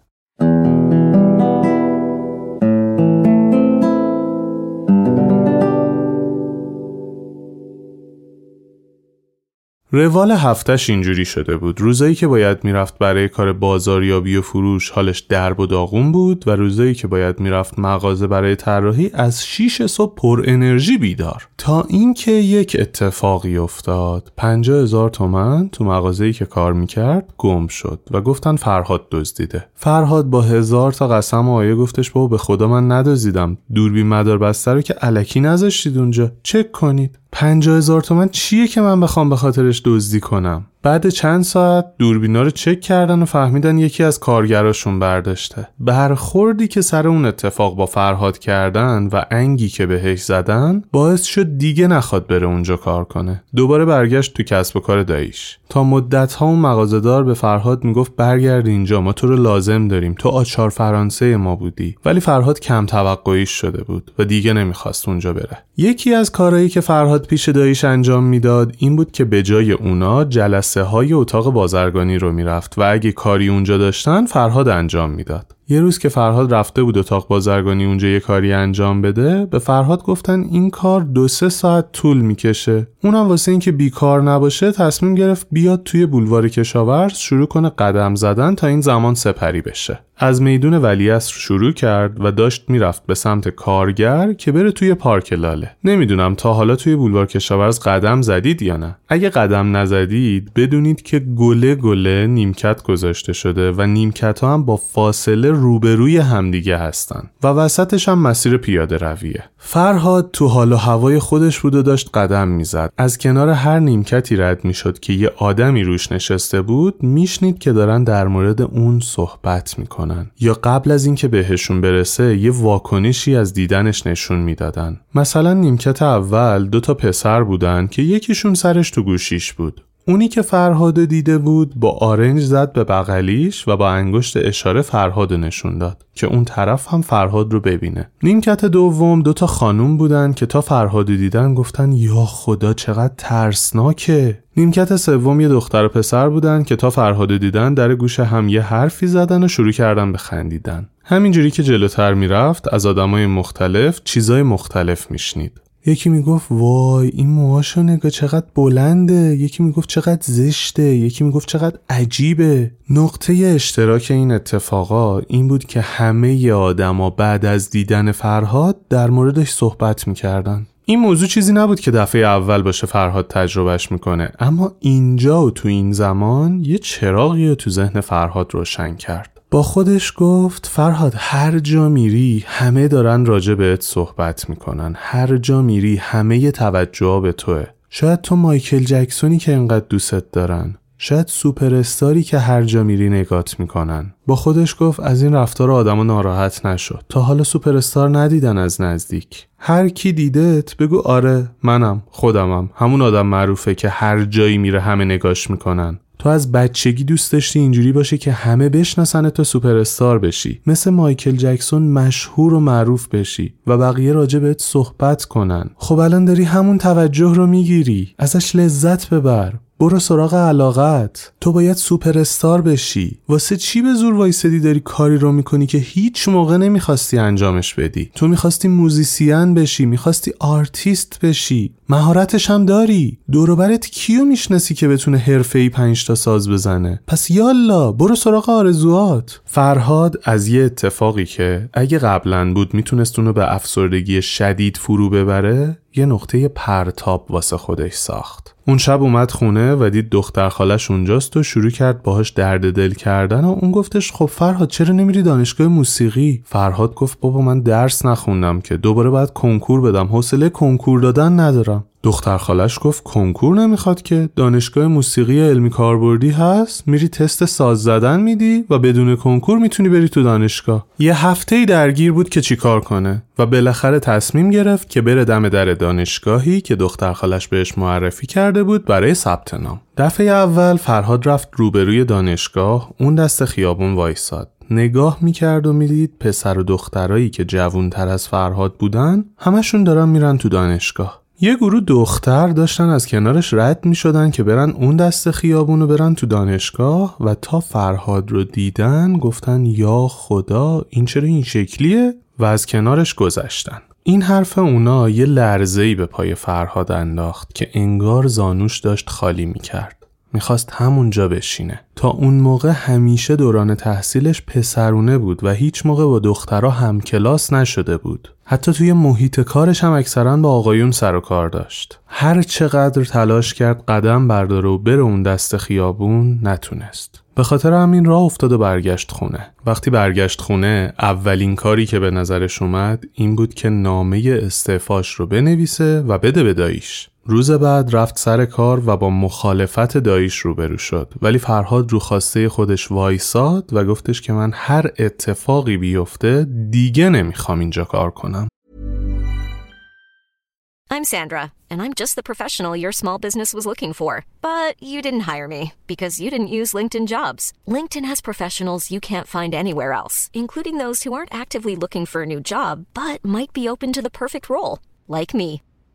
روال هفتش اینجوری شده بود. روزایی که باید می‌رفت برای کار بازاریابی و فروش حالش درب و داغون بود و روزایی که باید می‌رفت مغازه برای طراحی از 6 صبح پر انرژی بیدار. تا اینکه یک اتفاقی افتاد. 50 هزار تومن تو مغازه‌ای که کار می‌کرد گم شد و گفتن فرهاد دزدیده. فرهاد با هزار تا قسم و آیه گفتش بابا به خدا من ندزدیدم. دوربین مدار بسته رو که علکی نذاشتید اونجا. چک کنید. پنجاه هزار تومن چیه که من بخوام به خاطرش دزدی کنم. بعد چند ساعت دوربینا رو چک کردن و فهمیدن یکی از کارگراشون برداشته. برخوردی که سر اون اتفاق با فرهاد کردن و انگی که بهش زدن باعث شد دیگه نخواد بره اونجا کار کنه. دوباره برگشت تو کسب و کار داییش. تا مدت ها اون مغازهدار به فرهاد می‌گفت برگرد اینجا ما تو رو لازم داریم. تو آچار فرانسه ما بودی. ولی فرهاد کم توقعیش شده بود و دیگه نمی‌خواست اونجا بره. یکی از کارهایی که فرهاد پیش داییش انجام می‌داد این بود که به جای اونا جلسه های اتاق بازرگانی رو می‌رفت و اگه کاری اونجا داشتن فرهاد انجام می‌داد. یه روز که فرهاد رفته بود اتاق بازرگانی اونجا یه کاری انجام بده به فرهاد گفتن این کار دو سه ساعت طول می‌کشه. اونم واسه اینکه بیکار نباشه تصمیم گرفت بیاد توی بولوار کشاورز شروع کنه قدم زدن تا این زمان سپری بشه. از میدون ولیعصر شروع کرد و داشت می‌رفت به سمت کارگر که بره توی پارک لاله. نمی‌دونم تا حالا توی بولوار کشاورز قدم زدید یا نه. اگه قدم نزدید بدونید که گله گله نیمکت گذاشته شده و نیمکت ها هم با فاصله روبروی همدیگه هستن و وسطش هم مسیر پیاده رویه. فرهاد تو حال و هوای خودش بود و داشت قدم می‌زد. از کنار هر نیمکتی رد می‌شد که یه آدمی روش نشسته بود میشنید که دارن در مورد اون صحبت می‌کنن. یا قبل از اینکه بهشون برسه یه واکنشی از دیدنش نشون می‌دادن. مثلا نیمکت اول دو تا پسر بودن که یکیشون سرش تو گوشیش بود. اونی که فرهاد دیده بود با آرنج زد به بغلیش و با انگشت اشاره فرهاد نشون داد که اون طرف هم فرهاد رو ببینه. نیمکت دوم دوتا خانوم بودن که تا فرهاد دیدن گفتن یا خدا چقدر ترسناکه. نیمکت سوم یه دختر و پسر بودن که تا فرهاد دیدن در گوش هم یه حرفی زدن و شروع کردن به خندیدن. همینجوری که جلوتر می‌رفت از آدمای مختلف چیزای مختلف میشنید. یکی می‌گفت وای این موهاشو نگاه چقدر بلنده. یکی می‌گفت چقدر زشته. یکی می‌گفت چقدر عجیبه. نقطه اشتراک این اتفاقا این بود که همه آدما بعد از دیدن فرهاد در موردش صحبت می‌کردن. این موضوع چیزی نبود که دفعه اول باشه فرهاد تجربهش می‌کنه. اما اینجا و تو این زمان یه چراغی رو تو ذهن فرهاد روشن کرد. با خودش گفت فرهاد هر جا میری همه دارن راجع بهت صحبت می‌کنن. هر جا میری همه توجه به توه. شاید تو مایکل جکسونی که انقدر دوستت دارن. شاید سوپر استاری که هر جا میری نگات می‌کنن. با خودش گفت از این رفتار آدم ناراحت نشد. تا حالا سوپر استار ندیدن از نزدیک. هر کی دیدت بگو آره منم خودمم. همون آدم معروفه که هر جایی میره همه نگاش می‌کنن. تو از بچگی دوست داشتی اینجوری باشه که همه بشناسن تو سوپر استار بشی. مثل مایکل جکسون مشهور و معروف بشی و بقیه راجع بهت صحبت کنن. خب الان داری همون توجه رو می‌گیری. ازش لذت ببر. برو سراغ علاقت. تو باید سوپر استار بشی. واسه چی به زور وایسدی داری کاری رو می‌کنی که هیچ موقع نمی‌خواستی انجامش بدی؟ تو می‌خواستی musician بشی می‌خواستی آرتیست بشی. مهارتش هم داری. دوروبرت کیو می‌شناسی که بتونه حرفه ای پنج تا ساز بزنه؟ پس یالا برو سراغ آرزوات فرهاد از یه اتفاقی که اگه قبلا بود می‌تونست اونو به افسردگی شدید فرو ببره یه نقطه پرتاب واسه خودش ساخت. اون شب اومد خونه و دید دختر خالش اونجاست و شروع کرد باهاش درد دل کردن و اون گفتش خب فرهاد چرا نمیری دانشگاه موسیقی؟ فرهاد گفت بابا من درس نخوندم که دوباره باید کنکور بدم. حوصله کنکور دادن ندارم. دختر خالش گفت کنکور نمی‌خواد که. دانشگاه موسیقی علمی کاربردی هست. میری تست ساز زدن میدی و بدون کنکور می‌تونی بری تو دانشگاه. یه هفته ای درگیر بود که چیکار کنه و بالاخره تصمیم گرفت که بره دم در دانشگاهی که دختر خالش بهش معرفی کرده بود برای ثبت نام. دفعه اول فرهاد رفت روبروی دانشگاه اون دست خیابون وایساد. نگاه می‌کرد و می‌دید پسر و دخترایی که جوونتر از فرهاد بودن همشون دارن میرن تو دانشگاه. یه گروه دختر داشتن از کنارش رد می شدن که برن اون دست خیابون و برن تو دانشگاه و تا فرهاد رو دیدن گفتن یا خدا این چرا این شکلیه و از کنارش گذشتن این حرف اونا یه لرزهی به پای فرهاد انداخت که انگار زانوش داشت خالی می کرد. می‌خواست همونجا بشینه. تا اون موقع همیشه دوران تحصیلش پسرونه بود و هیچ موقع با دخترها هم کلاس نشده بود. حتی توی محیط کارش هم اکثرا با آقایون سر و کار داشت. هر چقدر تلاش کرد قدم برداره و بره اون دست خیابون نتونست. به خاطر همین راه افتاد و برگشت خونه. وقتی برگشت خونه اولین کاری که به نظرش اومد این بود که نامه استعفاش رو بنویسه و بده به داییش. روز بعد رفت سر کار و با مخالفت داییش روبرو شد ولی فرهاد رو خواسته خودش وایساد و گفتش که من هر اتفاقی بیفته دیگه نمی‌خوام اینجا کار کنم I'm Sandra, and I'm just the professional your small business was looking for. But you didn't hire me because you didn't use LinkedIn jobs. LinkedIn has professionals you can't find anywhere else, including those who aren't actively looking for a new job but might be open to the perfect role, like me.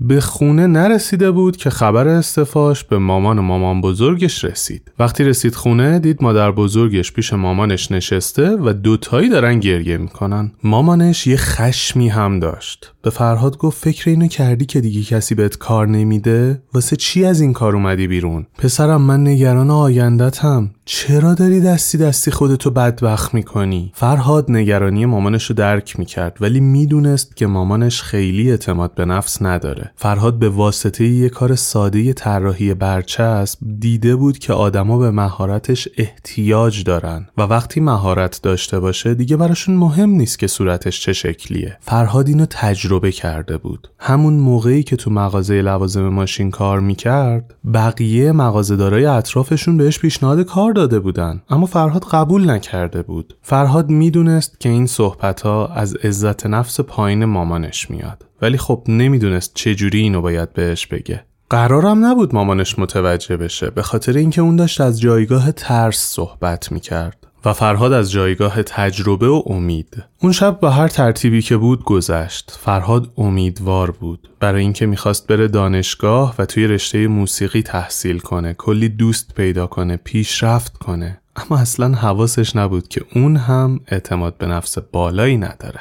به خونه نرسیده بود که خبر استفاش به مامان و مامان بزرگش رسید. وقتی رسید خونه دید مادر بزرگش پیش مامانش نشسته و دوتایی دارن گریه می‌کنن. مامانش یه خشمی هم داشت. به فرهاد گفت فکر اینو کردی که دیگه کسی بهت کار نمیده؟ واسه چی از این کار اومدی بیرون؟ پسرم من نگران آیندتم. چرا داری دستی دستی خودتو بدبخت می‌کنی؟ فرهاد نگرانی مامانش رو درک می‌کرد ولی می‌دونست که مامانش خیلی اعتماد به نفس نداره. فرهاد به واسطه یه کار ساده طراحی برچسب دیده بود که آدما به مهارتش احتیاج دارن و وقتی مهارت داشته باشه دیگه براشون مهم نیست که صورتش چه شکلیه. فرهاد اینو تجربه کرده بود. همون موقعی که تو مغازه لوازم ماشین کار می‌کرد بقیه مغازه‌دارای اطرافشون بهش پیشنهاد کار داده بودن اما فرهاد قبول نکرده بود. فرهاد می‌دونست که این صحبت ها از عزت نفس پایین مامانش میاد. ولی خب نمی‌دونست چجوری اینو باید بهش بگه. قرارم نبود مامانش متوجه بشه به خاطر اینکه اون داشت از جایگاه ترس صحبت می‌کرد و فرهاد از جایگاه تجربه و امید. اون شب با هر ترتیبی که بود گذشت. فرهاد امیدوار بود. برای اینکه می‌خواست بره دانشگاه و توی رشته موسیقی تحصیل کنه. کلی دوست پیدا کنه پیشرفت کنه. اما اصلا حواسش نبود که اون هم اعتماد به نفس بالایی نداره.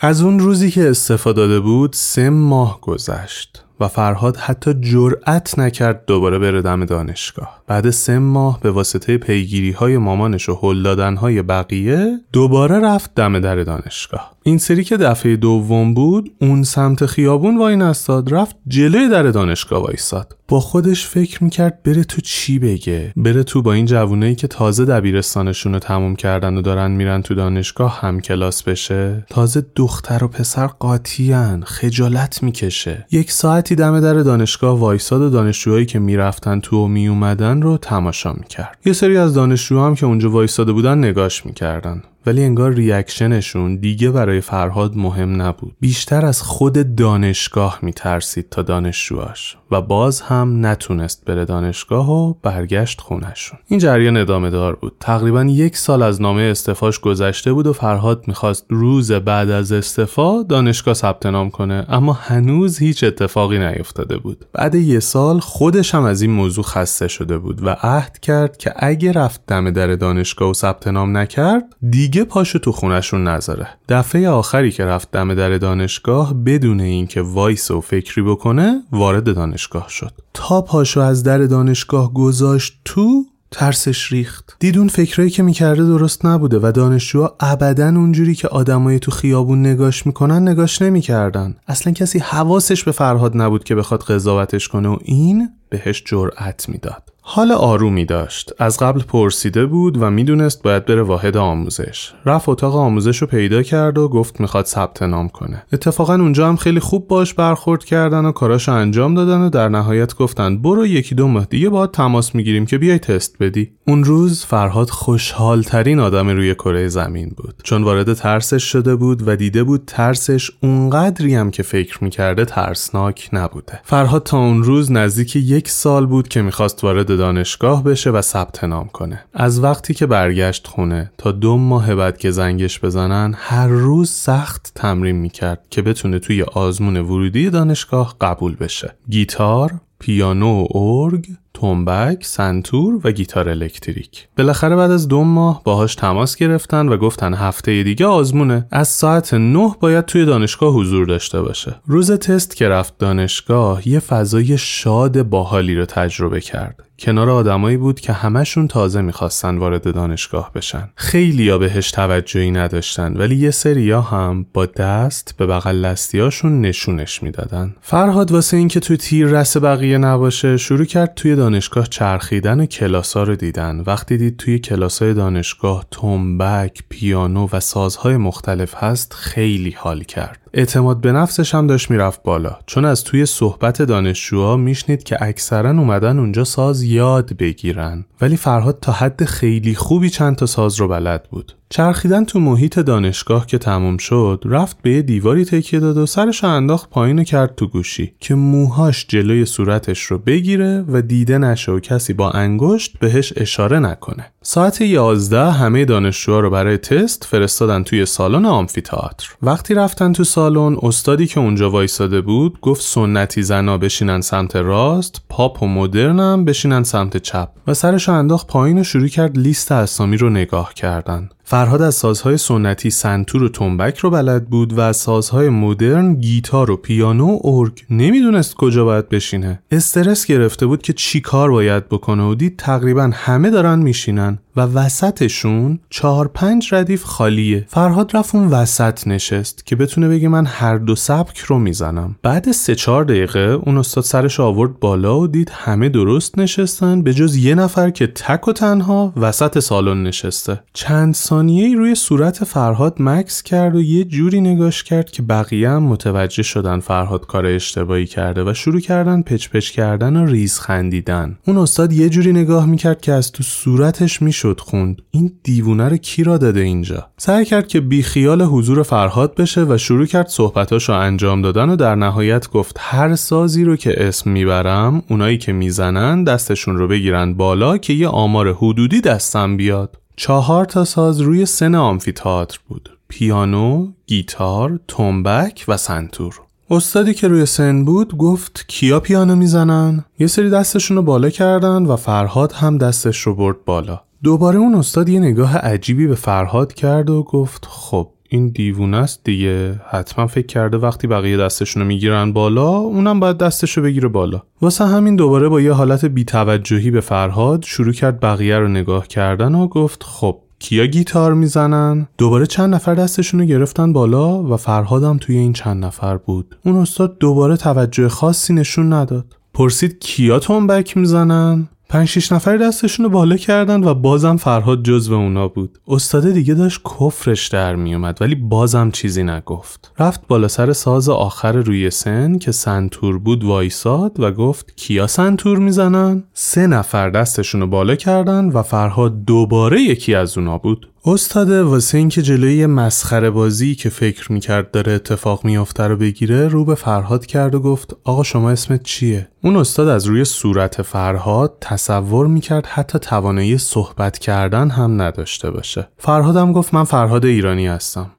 از اون روزی که استفاده داده بود سه ماه گذشت. و فرهاد حتی جرأت نکرد دوباره بره دم دانشگاه. بعد سه ماه به واسطه پیگیری های مامانش و هل دادن های بقیه دوباره رفت دم در دانشگاه. این سری که دفعه دوم بود اون سمت خیابون وای نستاد رفت جلوی در دانشگاه وایساد با خودش فکر می‌کرد بره تو چی بگه؟ بره تو با این جوونایی که تازه دبیرستانشون رو تموم کردن و دارن میرن تو دانشگاه هم کلاس بشه؟ تازه دختر و پسر قاطیان خجالت می‌کشه. یک ساعتی دم در دانشگاه وایساد و دانشجوهایی که می‌رفتن تو و میومدن رو تماشا می‌کرد. یه سری از دانشجوها هم که اونجا وایساده بودن نگاش می‌کردن. ولی انگار ریاکشنشون دیگه برای فرهاد مهم نبود. بیشتر از خود دانشگاه میترسید تا دانشجوهاش و باز هم نتونست بره دانشگاه و برگشت خونشون این جریان ادامه دار بود. تقریبا یک سال از نامه استفاش گذشته بود و فرهاد می‌خواست روز بعد از استفا دانشگاه ثبت نام کنه اما هنوز هیچ اتفاقی نیفتاده بود. بعد یه سال خودش هم از این موضوع خسته شده بود و عهد کرد که اگه رفت دم در دانشگاه و ثبت نام نکرد دیگه پاشو تو خونشون نذاره. دفعه آخری که رفت دم در دانشگاه بدون اینکه وایس و فکری بکنه وارد دانشگاه شد. تا پاشو از در دانشگاه گذاشت تو ترسش ریخت. دیدون فکرایی که می‌کرده درست نبوده و دانشجوها ابدا اونجوری که آدمایی تو خیابون نگاش می‌کنن نگاش نمی‌کردن. اصلا کسی حواسش به فرهاد نبود که بخواد قضاوتش کنه و این بهش جرأت می‌داد. حال آرومی داشت. از قبل پرسیده بود و می‌دونست باید بره واحد آموزش. رفت اتاق آموزش رو پیدا کرد و گفت می‌خواد ثبت نام کنه. اتفاقا اونجا هم خیلی خوب باش برخورد کردن و کاراشو انجام دادن و در نهایت گفتن برو یکی دو ماه دیگه باید تماس می‌گیریم که بیای تست بدی. اون روز فرهاد خوشحال ترین آدم روی کره زمین بود. چون وارد ترسش شده بود و دیده بود ترسش اونقدری هم که فکر می‌کرده ترسناک نبوده. فرهاد تا اون روز نزدیک یک سال بود که می‌خواست وارد دانشگاه بشه و ثبت نام کنه از وقتی که برگشت خونه تا دو ماه بعد که زنگش بزنن هر روز سخت تمرین می‌کرد که بتونه توی آزمون ورودی دانشگاه قبول بشه گیتار پیانو و ارگ تنبک، سنتور و گیتار الکتریک. بالاخره بعد از دو ماه باهاش تماس گرفتن و گفتن هفته دیگه آزمونه. از ساعت 9 باید توی دانشگاه حضور داشته باشه. روز تست که رفت دانشگاه یه فضای شاد باحالی رو تجربه کرد. کنار آدمایی بود که همشون تازه می‌خواستن وارد دانشگاه بشن. خیلیا بهش توجهی نداشتن ولی یه سریا هم با دست به بغل لستیاشون نشونش می‌دادن. فرهاد واسه اینکه تو تیر رس بقیه نباشه شروع کرد توی دانشگاه چرخیدن و کلاسا رو دیدن. وقتی دید توی کلاسای دانشگاه تنبک پیانو و سازهای مختلف هست خیلی حال کرد. اعتماد به نفسش هم داشت می‌رفت بالا. چون از توی صحبت دانشجوها میشنید که اکثرا اومدن اونجا ساز یاد بگیرن. ولی فرهاد تا حد خیلی خوبی چند تا ساز رو بلد بود. چرخیدن تو محیط دانشگاه که تموم شد رفت به یه دیواری تکیه داد و سرش انداخت پایین کرد تو گوشی که موهاش جلوی صورتش رو بگیره و دیده نشه و کسی با انگشت بهش اشاره نکنه. ساعت 11 همه دانشجوها رو برای تست فرستادن توی سالن آمفیتئاتر. وقتی رفتن تو سالن استادی که اونجا وایساده بود گفت سنتی زنا بشینن سمت راست پاپ و مدرنم بشینن سمت چپ و سرش انداخت پایین و شروع کرد لیست اسامی رو نگاه کردن. فرهاد از سازهای سنتی سنتور و تنبک رو بلد بود و از سازهای مدرن گیتار و پیانو و ارگ نمی‌دونست کجا باید بشینه. استرس گرفته بود که چی کار باید بکنه و دید تقریبا همه دارن میشینن و وسطشون چهار پنج ردیف خالیه. فرهاد رفت اون وسط نشست که بتونه بگه من هر دو سبک رو می‌زنم. بعد سه چهار دقیقه اون استاد سرش آورد بالا و دید همه درست نشستن به جز یه نفر که تک و تنها وسط سالن نشسته. چند ثانیه روی صورت فرهاد مکس کرد و یه جوری نگاش کرد که بقیه هم متوجه شدن فرهاد کار اشتباهی کرده و شروع کردن پچ پچ کردن و ریز خندیدن. اون استاد یه جوری نگاه می‌کرد که از تو صورتش می‌شد خوند. این دیوونه رو کی را داده اینجا؟ سعی کرد که بی خیال حضور فرهاد بشه و شروع کرد صحبتاشو انجام دادن و در نهایت گفت هر سازی رو که اسم می‌برم اونایی که می‌زنن دستشون رو بگیرن بالا که یه آمار حدودی دستم بیاد. چهار تا ساز روی سن آمفیتاتر بود. پیانو، گیتار، تنبک و سنتور. استادی که روی سن بود گفت کیا پیانو می‌زنن؟ یه سری دستشون رو بالا کردن و فرهاد هم دستش رو برد بالا. دوباره اون استاد یه نگاه عجیبی به فرهاد کرد و گفت خب این دیوونه است دیگه. حتما فکر کرده وقتی بقیه دستشونو می‌گیرن بالا اونم باید دستشو بگیره بالا. واسه همین دوباره با یه حالت بیتوجهی به فرهاد شروع کرد بقیه رو نگاه کردن و گفت خب کیا گیتار می‌زنن؟ دوباره چند نفر دستشونو گرفتن بالا و فرهادم توی این چند نفر بود. اون استاد دوباره توجه خاصی نشون نداد. پرسید کیا تنبک می‌زنن؟ پنج شیش نفر دستشون رو بالا کردن و بازم فرهاد جزو اونا بود. استاد دیگه داشت کفرش در میومد ولی بازم چیزی نگفت. رفت بالا سر ساز آخر روی سن که سنتور بود وایساد و گفت کیا سنتور می‌زنن؟ سه نفر دستشون رو بالا کردن و فرهاد دوباره یکی از اونا بود. استاده واسه اینکه جلوی مسخره بازی که فکر می‌کرد داره اتفاق میافته رو بگیره رو به فرهاد کرد و گفت آقا شما اسمت چیه؟ اون استاد از روی صورت فرهاد تصور می‌کرد حتی توانایی صحبت کردن هم نداشته باشه فرهادم گفت من فرهاد ایرانی هستم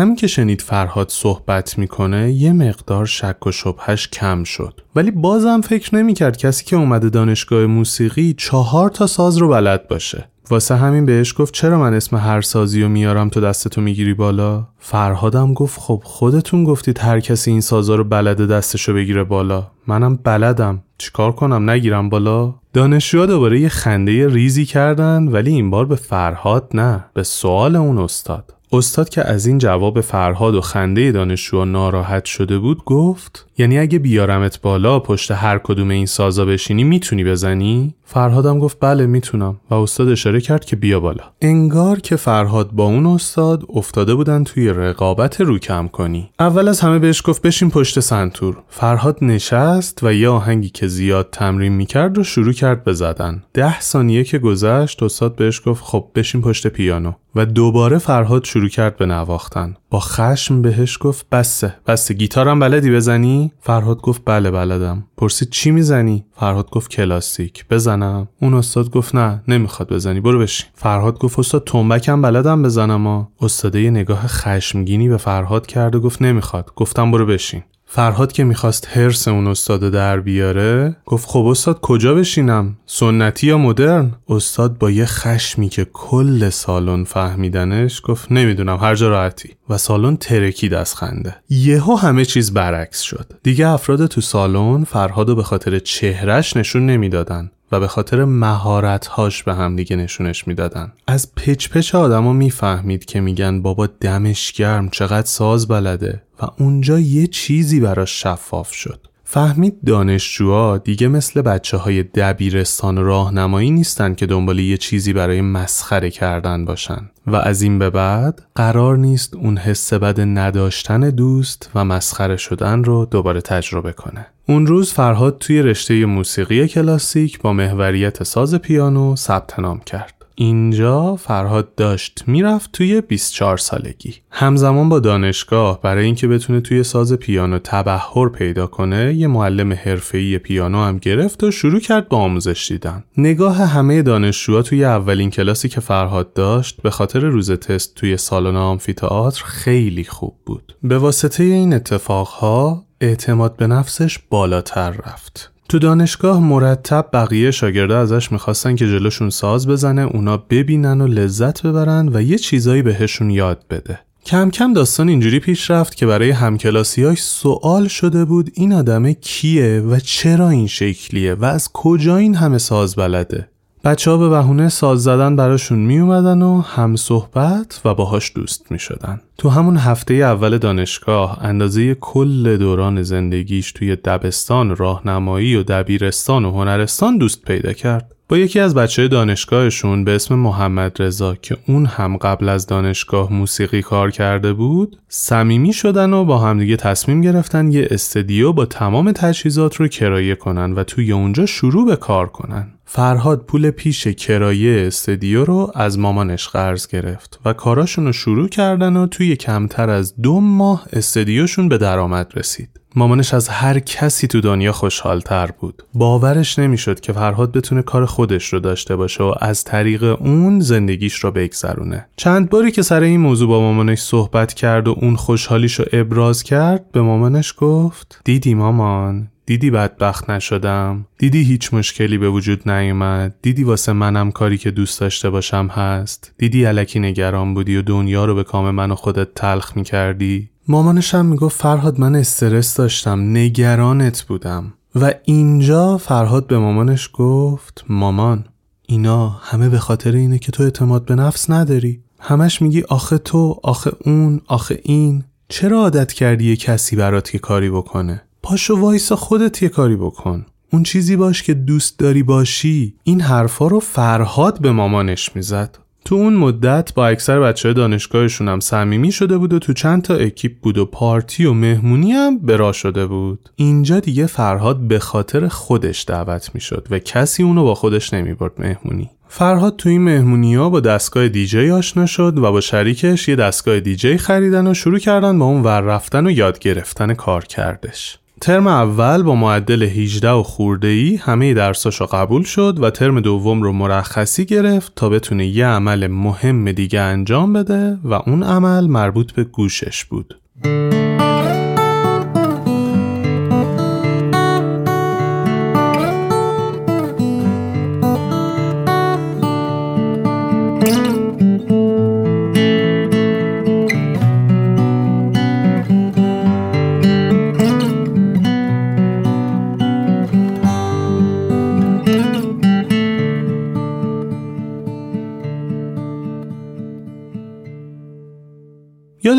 همین که شنید فرهاد صحبت می‌کنه یه مقدار شک و شبهش کم شد. ولی بازم فکر نمی‌کرد کسی که اومده دانشگاه موسیقی چهار تا ساز رو بلد باشه. واسه همین بهش گفت چرا من اسم هر سازی رو میارم تو دستتو می‌گیری بالا؟ فرهادم گفت خب خودتون گفتید هر کسی این سازا رو بلده دستشو بگیره بالا. منم بلدم. چیکار کنم؟ نگیرم بالا؟ دانشجوها دوباره یه خنده ریزی کردن ولی این بار به فرهاد نه. به سوال اون استاد. استاد که از این جواب فرهاد و خنده دانشجوها ناراحت شده بود گفت یعنی اگه بیارمت بالا پشت هر کدوم این سازا بشینی می‌تونی بزنی؟ فرهادم گفت بله می‌تونم و استاد اشاره کرد که بیا بالا. انگار که فرهاد با اون استاد افتاده بودن توی رقابت رو کم کنی. اول از همه بهش گفت بشین پشت سنتور. فرهاد نشست و یه آهنگی که زیاد تمرین می‌کرد رو شروع کرد بزدن ده ثانیه که گذشت استاد بهش گفت خب بشین پشت پیانو. و دوباره فرهاد شروع کرد به نواختن. با خشم بهش گفت بسه بسه گیتارم بلدی بزنی؟ فرهاد گفت بله بلدم. پرسید چی می‌زنی؟ فرهاد گفت کلاسیک. بزنم. اون استاد گفت نه نمی‌خواد بزنی برو بشین. فرهاد گفت استاد تنبکم بلدم بزنم ها استاده یه نگاه خشمگینی به فرهاد کرد و گفت نمی‌خواد. گفتم برو بشین. فرهاد که می‌خواست هرس اون استاد در بیاره گفت خب استاد کجا بشینم؟ سنتی یا مدرن؟ استاد با یه خشمی که کل سالن فهمیدنش گفت نمی‌دونم هر جا راحتی. و سالن ترکید از خنده. یهو همه چیز برعکس شد. دیگه افراد تو سالن فرهادو به خاطر چهرش نشون نمی‌دادن. و به خاطر مهارتهاش به هم دیگه نشونش می‌دادن. از پچ پچ آدما می‌فهمید که میگن بابا دمش گرم چقدر ساز بلده و اونجا یه چیزی براش شفاف شد. فهمید دانشجوها دیگه مثل بچه های دبیرستان راهنمایی نیستن که دنبال یه چیزی برای مسخره کردن باشن. و از این به بعد قرار نیست اون حس بد نداشتن دوست و مسخره شدن رو دوباره تجربه کنه. اون روز فرهاد توی رشته موسیقی کلاسیک با محوریت ساز پیانو ثبت نام کرد. اینجا فرهاد داشت می‌رفت توی 24 سالگی. همزمان با دانشگاه برای اینکه بتونه توی ساز پیانو تبهر پیدا کنه یه معلم حرفه‌ای پیانو هم گرفت و شروع کرد با آموزش دیدن. نگاه همه دانشجوها توی اولین کلاسی که فرهاد داشت به خاطر روز تست توی سالن آمفیتئاتر خیلی خوب بود. به واسطه این اتفاقها اعتماد به نفسش بالاتر رفت. تو دانشگاه مرتب بقیه شاگرده ازش می‌خواستن که جلوشون ساز بزنه اونا ببینن و لذت ببرن و یه چیزایی بهشون یاد بده. کم کم داستان اینجوری پیش رفت که برای همکلاسیاش سوال شده بود این آدمه کیه و چرا این شکلیه و از کجا این همه ساز بلده؟ بچه ها به بهونه ساز زدن براشون می اومدن و هم صحبت و باهاش دوست می شدن. تو همون هفته اول دانشگاه اندازه کل دوران زندگیش توی دبستان راهنمایی و دبیرستان و هنرستان دوست پیدا کرد. با یکی از بچه دانشگاهشون به اسم محمد رضا که اون هم قبل از دانشگاه موسیقی کار کرده بود صمیمی شدن و با همدیگه تصمیم گرفتن یه استدیو با تمام تجهیزات رو کرایه کنن و توی اونجا شروع به کار کنن فرهاد پول پیش کرایه استدیو رو از مامانش قرض گرفت و کاراشون رو شروع کردن و توی کمتر از دو ماه استدیوشون به درآمد رسید. مامانش از هر کسی تو دنیا خوشحالتر بود. باورش نمی‌شد که فرهاد بتونه کار خودش رو داشته باشه و از طریق اون زندگیش رو بگذرونه. چند باری که سر این موضوع با مامانش صحبت کرد و اون خوشحالیش رو ابراز کرد به مامانش گفت دیدی مامان؟ دیدی بدبخت نشدم؟ دیدی هیچ مشکلی به وجود نیومد؟ دیدی واسه منم کاری که دوست داشته باشم هست؟ دیدی علکی نگران بودی و دنیا رو به کام من و خودت تلخ می‌کردی؟ مامانش هم می‌گفت فرهاد من استرس داشتم نگرانت بودم. و اینجا فرهاد به مامانش گفت مامان اینا همه به خاطر اینه که تو اعتماد به نفس نداری. همش میگی آخه تو آخه اون آخه این. چرا عادت کردی یه کسی برات که کاری بکنه؟ پاشو وایسا خودت یه کاری بکن. اون چیزی باش که دوست داری باشی این حرفا رو فرهاد به مامانش می‌زد. تو اون مدت با اکثر بچه دانشگاهشون هم صمیمی شده بود و تو چند تا اکیپ بود و پارتی و مهمونی هم برا شده بود. اینجا دیگه فرهاد به خاطر خودش دعوت می‌شد و کسی اونو با خودش نمی‌برد مهمونی. فرهاد تو این مهمونی ها با دستگاه دیجی آشنا شد و با شریکش یه دستگاه دیجی خریدن و شروع کردن با اون ور رفتن و یاد گرفتن کار کردش ترم اول با معدل 18 و خورده ای همه درساشو قبول شد و ترم دوم رو مرخصی گرفت تا بتونه یه عمل مهم دیگه انجام بده و اون عمل مربوط به گوشش بود.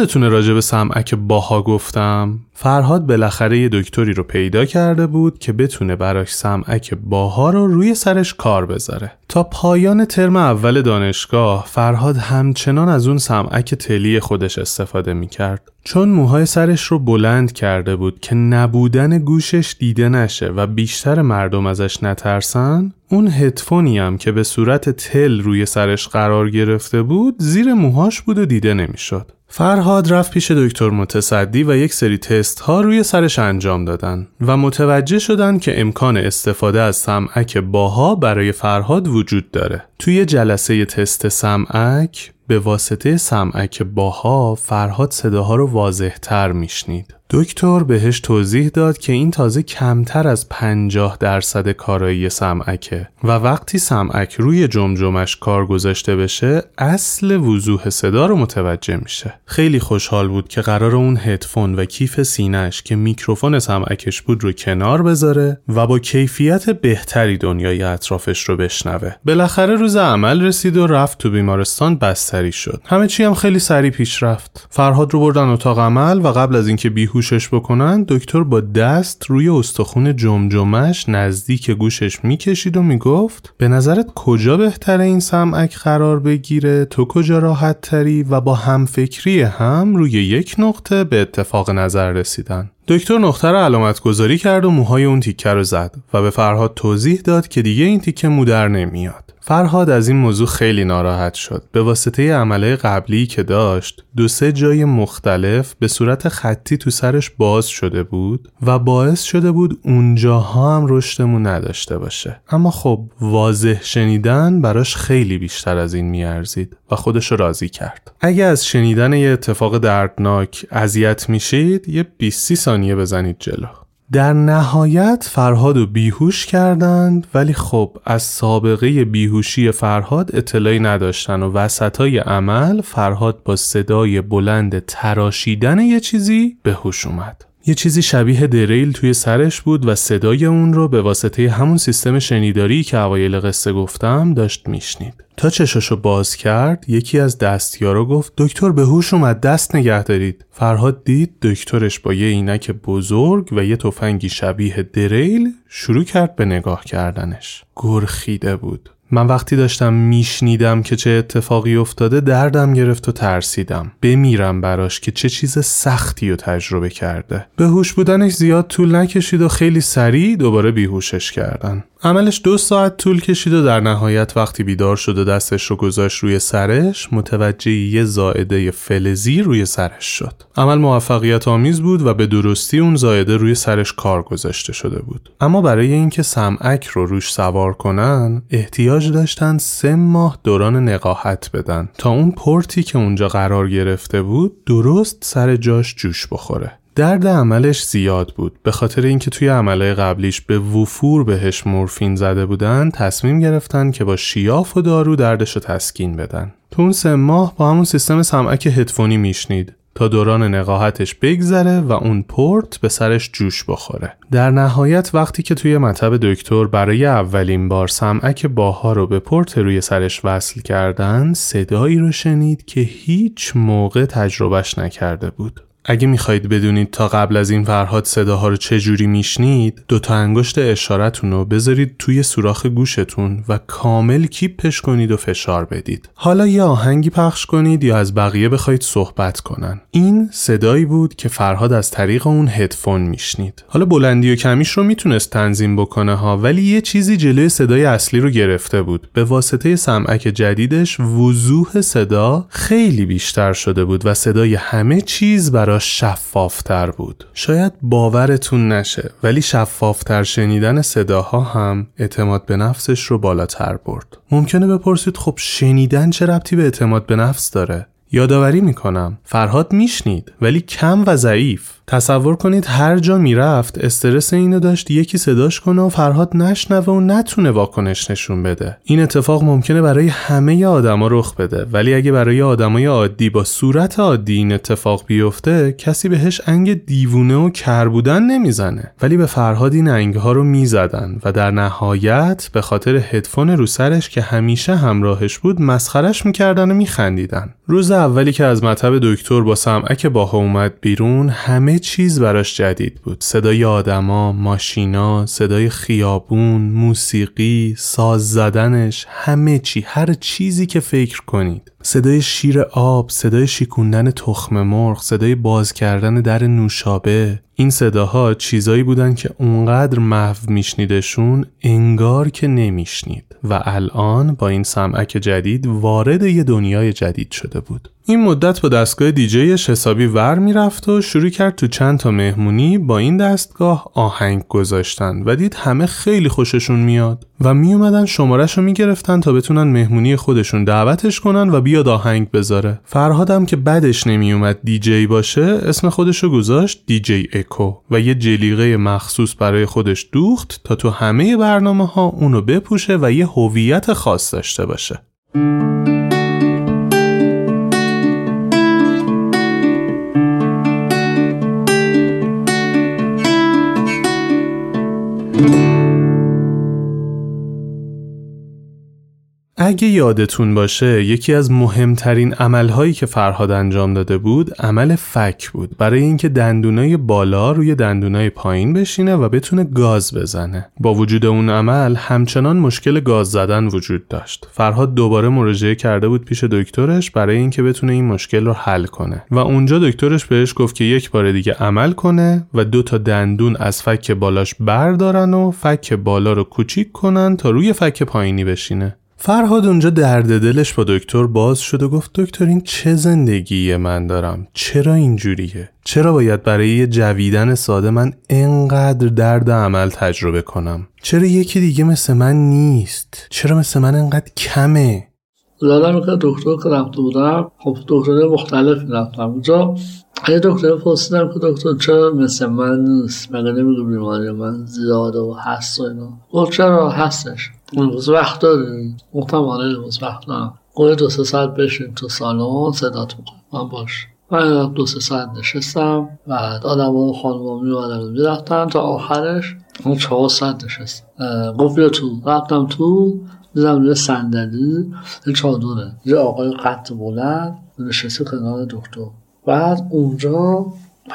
یادتونه راجع به سمعک باها گفتم؟ فرهاد بالاخره یه دکتری رو پیدا کرده بود که بتونه براش سمعک باها رو روی سرش کار بذاره. تا پایان ترم اول دانشگاه فرهاد همچنان از اون سمعک تلی خودش استفاده می‌کرد. چون موهای سرش رو بلند کرده بود که نبودن گوشش دیده نشه و بیشتر مردم ازش نترسن اون هدفونی هم که به صورت تل روی سرش قرار گرفته بود زیر موهاش بود و دیده نمی‌شد. فرهاد رفت پیش دکتر متصدی و یک سری تست ها روی سرش انجام دادن و متوجه شدن که امکان استفاده از سمعک باها برای فرهاد وجود داره. توی جلسه تست سمعک به واسطه سمعک باها فرهاد صداها رو واضح تر میشنید. دکتر بهش توضیح داد که این تازه کمتر از 50 درصد کارایی سمعکه و وقتی سمعک روی جمجمش کار گذاشته بشه اصل وضوح صدا رو متوجه میشه. خیلی خوشحال بود که قرار اون هدفون و کیف سینش که میکروفون سمعکش بود رو کنار بذاره و با کیفیت بهتری دنیای اطرافش رو بشنوه. بالاخره روز عمل رسید و رفت تو بیمارستان بستری. سری شد. همه چی هم خیلی سریع پیش رفت. فرهاد رو بردن اتاق عمل و قبل از اینکه بیهوشش بکنن دکتر با دست روی استخون جمجمش نزدیک گوشش می‌کشید و می‌گفت به نظرت کجا بهتره این سمعک قرار بگیره؟ تو کجا راحت تری و با همفکری هم روی یک نقطه به اتفاق نظر رسیدن؟ دکتر نقطه رو علامت گذاری کرد و موهای اون تیکه رو زد و به فرهاد توضیح داد که دیگه این تیکه مودر نمیاد فرهاد از این موضوع خیلی ناراحت شد. به واسطه عمله قبلی که داشت، دو سه جای مختلف به صورت خطی تو سرش باز شده بود و باعث شده بود اونجاها هم رشدمون نداشته باشه. اما خب واضح شنیدن براش خیلی بیشتر از این میارزید و خودش راضی کرد. اگه از شنیدن یه اتفاق دردناک اذیت میشید، یه 20 ثانیه بزنید جلو. در نهایت فرهاد و بیهوش کردند ولی خب از سابقه بیهوشی فرهاد اطلاعی نداشتن و وسطای عمل فرهاد با صدای بلند تراشیدن یه چیزی به هوش اومد. یه چیزی شبیه دریل توی سرش بود و صدای اون رو به واسطه همون سیستم شنیداری که اوایل قصه گفتم داشت میشنید. تا چشاشو باز کرد یکی از دستیارا گفت دکتر به هوش اومد دست نگه دارید. فرهاد دید دکترش با یه عینک بزرگ و یه تفنگی شبیه دریل شروع کرد به نگاه کردنش. گرخیده بود. من وقتی داشتم میشنیدم که چه اتفاقی افتاده دردم گرفت و ترسیدم. بمیرم براش که چه چیز سختی رو تجربه کرده. به هوش بودنش زیاد طول نکشید و خیلی سریع دوباره بیهوشش کردن. عملش دو ساعت طول کشید و در نهایت وقتی بیدار شد و دستش رو گذاشت روی سرش متوجه یه زائده فلزی روی سرش شد. عمل موفقیت آمیز بود و به درستی اون زائده روی سرش کار گذاشته شده بود. اما برای اینکه سمعک رو روش سوار کنن احتیاج داشتن سه ماه دوران نقاهت بدن تا اون پورتی که اونجا قرار گرفته بود درست سر جاش جوش بخوره. درد عملش زیاد بود. به خاطر اینکه توی عمله قبلیش به وفور بهش مورفین زده بودن تصمیم گرفتن که با شیاف و دارو دردش رو تسکین بدن. تو اون سه ماه با همون سیستم سمعک هدفونی میشنید. تا دوران نقاهتش بگذره و اون پورت به سرش جوش بخوره. در نهایت وقتی که توی مطب دکتر برای اولین بار سمعک باها رو به پورت روی سرش وصل کردن صدایی رو شنید که هیچ موقع تجربهش نکرده بود. اگه می‌خواهید بدونید تا قبل از این فرهاد صداها رو چجوری میشنید دو تا انگشت اشارتون رو بذارید توی سوراخ گوشتون و کامل کیپش کنید و فشار بدید. حالا یه آهنگی پخش کنید یا از بقیه بخواید صحبت کنن. این صدایی بود که فرهاد از طریق اون هدفون میشنید. حالا بلندی و کمیش رو می‌تونست تنظیم بکنه ها ولی یه چیزی جلوی صدای اصلی رو گرفته بود. به واسطه سمعک جدیدش وضوح صدا خیلی بیشتر شده بود و صدای همه چیز برای براش شفافتر بود. شاید باورتون نشه ولی شفافتر شنیدن صداها هم اعتماد به نفسش رو بالاتر برد. ممکنه بپرسید خب شنیدن چه ربطی به اعتماد به نفس داره؟ یادآوری می‌کنم. فرهاد میشنید ولی کم و ضعیف. تصور کنید هر جا می‌رفت استرس اینو داشت یکی صداش کنه و فرهاد نشنوه و نتونه واکنش نشون بده. این اتفاق ممکنه برای همه آدما رخ بده ولی اگه برای آدمای عادی با صورت عادی این اتفاق بیفته کسی بهش انگ دیوونه و کر بودن نمی‌زنه. ولی به فرهاد این انگ ها رو می‌زدن و در نهایت به خاطر هدفون رو سرش که همیشه همراهش بود مسخرش می‌کردن و میخندیدن. روز اولی که از مطب دکتر با سمعک باها اومد بیرون همه چیز براش جدید بود. صدای آدما، ماشینا، صدای خیابون، موسیقی، ساز زدنش همه چی هر چیزی که فکر کنید. صدای شیر آب، صدای شیکوندن تخم مرغ، صدای باز کردن در نوشابه. این صداها چیزایی بودن که اونقدر محو میشنیدشون انگار که نمیشنید. و الان با این سمعک جدید وارد یه دنیای جدید شده بود. این مدت با دستگاه دیجیش حسابی ور می‌رفت و شروع کرد تو چند تا مهمونی با این دستگاه آهنگ گذاشتن و دید همه خیلی خوششون میاد و می اومدن شمارش رو می‌گرفتن تا بتونن مهمونی خودشون دعوتش کنن و بیاد آهنگ بذاره. فرهادم که بدش نمیومد دیجی باشه اسم خودش رو گذاشت دیجی اکو و یه جلیقه مخصوص برای خودش دوخت تا تو همه برنامه ها اونو بپوشه و یه هویت خاص داشته باشه. thank you. اگه یادتون باشه یکی از مهمترین عملهایی که فرهاد انجام داده بود عمل فک بود. برای اینکه دندونای بالا روی دندونای پایین بشینه و بتونه گاز بزنه. با وجود اون عمل همچنان مشکل گاز زدن وجود داشت. فرهاد دوباره مراجعه کرده بود پیش دکترش برای اینکه بتونه این مشکل رو حل کنه. و اونجا دکترش بهش گفت که یک بار دیگه عمل کنه و دو تا دندون از فک بالاش بردارن و فک بالا رو کوچیک کنن تا روی فک پایینی بشینه. فرهاد اونجا درد دلش با دکتر باز شد و گفت دکتر این چه زندگی من دارم؟ چرا اینجوریه؟ چرا باید برای یه جویدن ساده من انقدر درد عمل تجربه کنم؟ چرا یکی دیگه مثل من نیست؟ چرا مثل من انقدر کمه؟ یادم که دکتر که رفته بودم. خب دکتر مختلف رفتم اونجا. یه دکتر پرسیدم که دکتر چرا مثل من نیست؟ مگه نمیگه بیماری من زیاده و هست و اینا؟ چرا هستش؟ امروز وقت داری گفتم آره امروز وقت دارم گوه دو سه ساعت بشین تو سالن صدات می‌کنم من باش. من دو سه ساعت نشستم. بعد آدم ها خانم می آدم می‌رفتن تا آخرش. اون چهار ساعت نشست گفت بیا تو. رفتم تو. دیدم روی صندلی یه چادره. یه آقای قد بلند نشسته کنار دکتر. بعد اونجا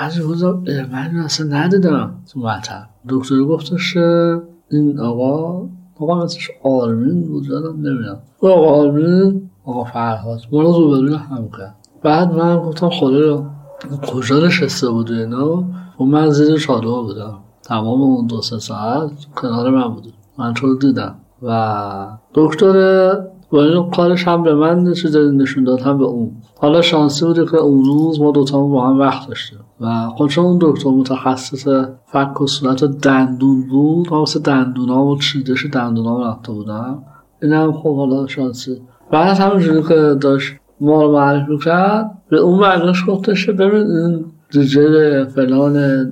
بعضی روزا من اصلا ندیدم تو مطب. دکتر گفتش این آقا آقا مثلش آرمین بود یادم نمیدم آقا آرمین؟ آقا فرهاد. ما رو روبروی هم کرد. بعد من گفتم خدا کجا نشسته بود اینا؟ و من زیر چادر بودم. تمام اون دو سه ساعت کنار من بود من تو دیدم. و دکتر با این کارش هم به من چیز نشون داد؟ هم به اون. حالا شانسی بوده که اون روز ما دوتا با هم وقت داشتیم. و خب چون اون دکتر متخصص فک و صورت و دندون بود من واسه دندون ها و چیدش دندون رفته بودم. این هم خب حالا شانسی. بعد همونجوری که داشت ما رو معرفی کرد به اون برگشت گفتش ببین این دیجر فلان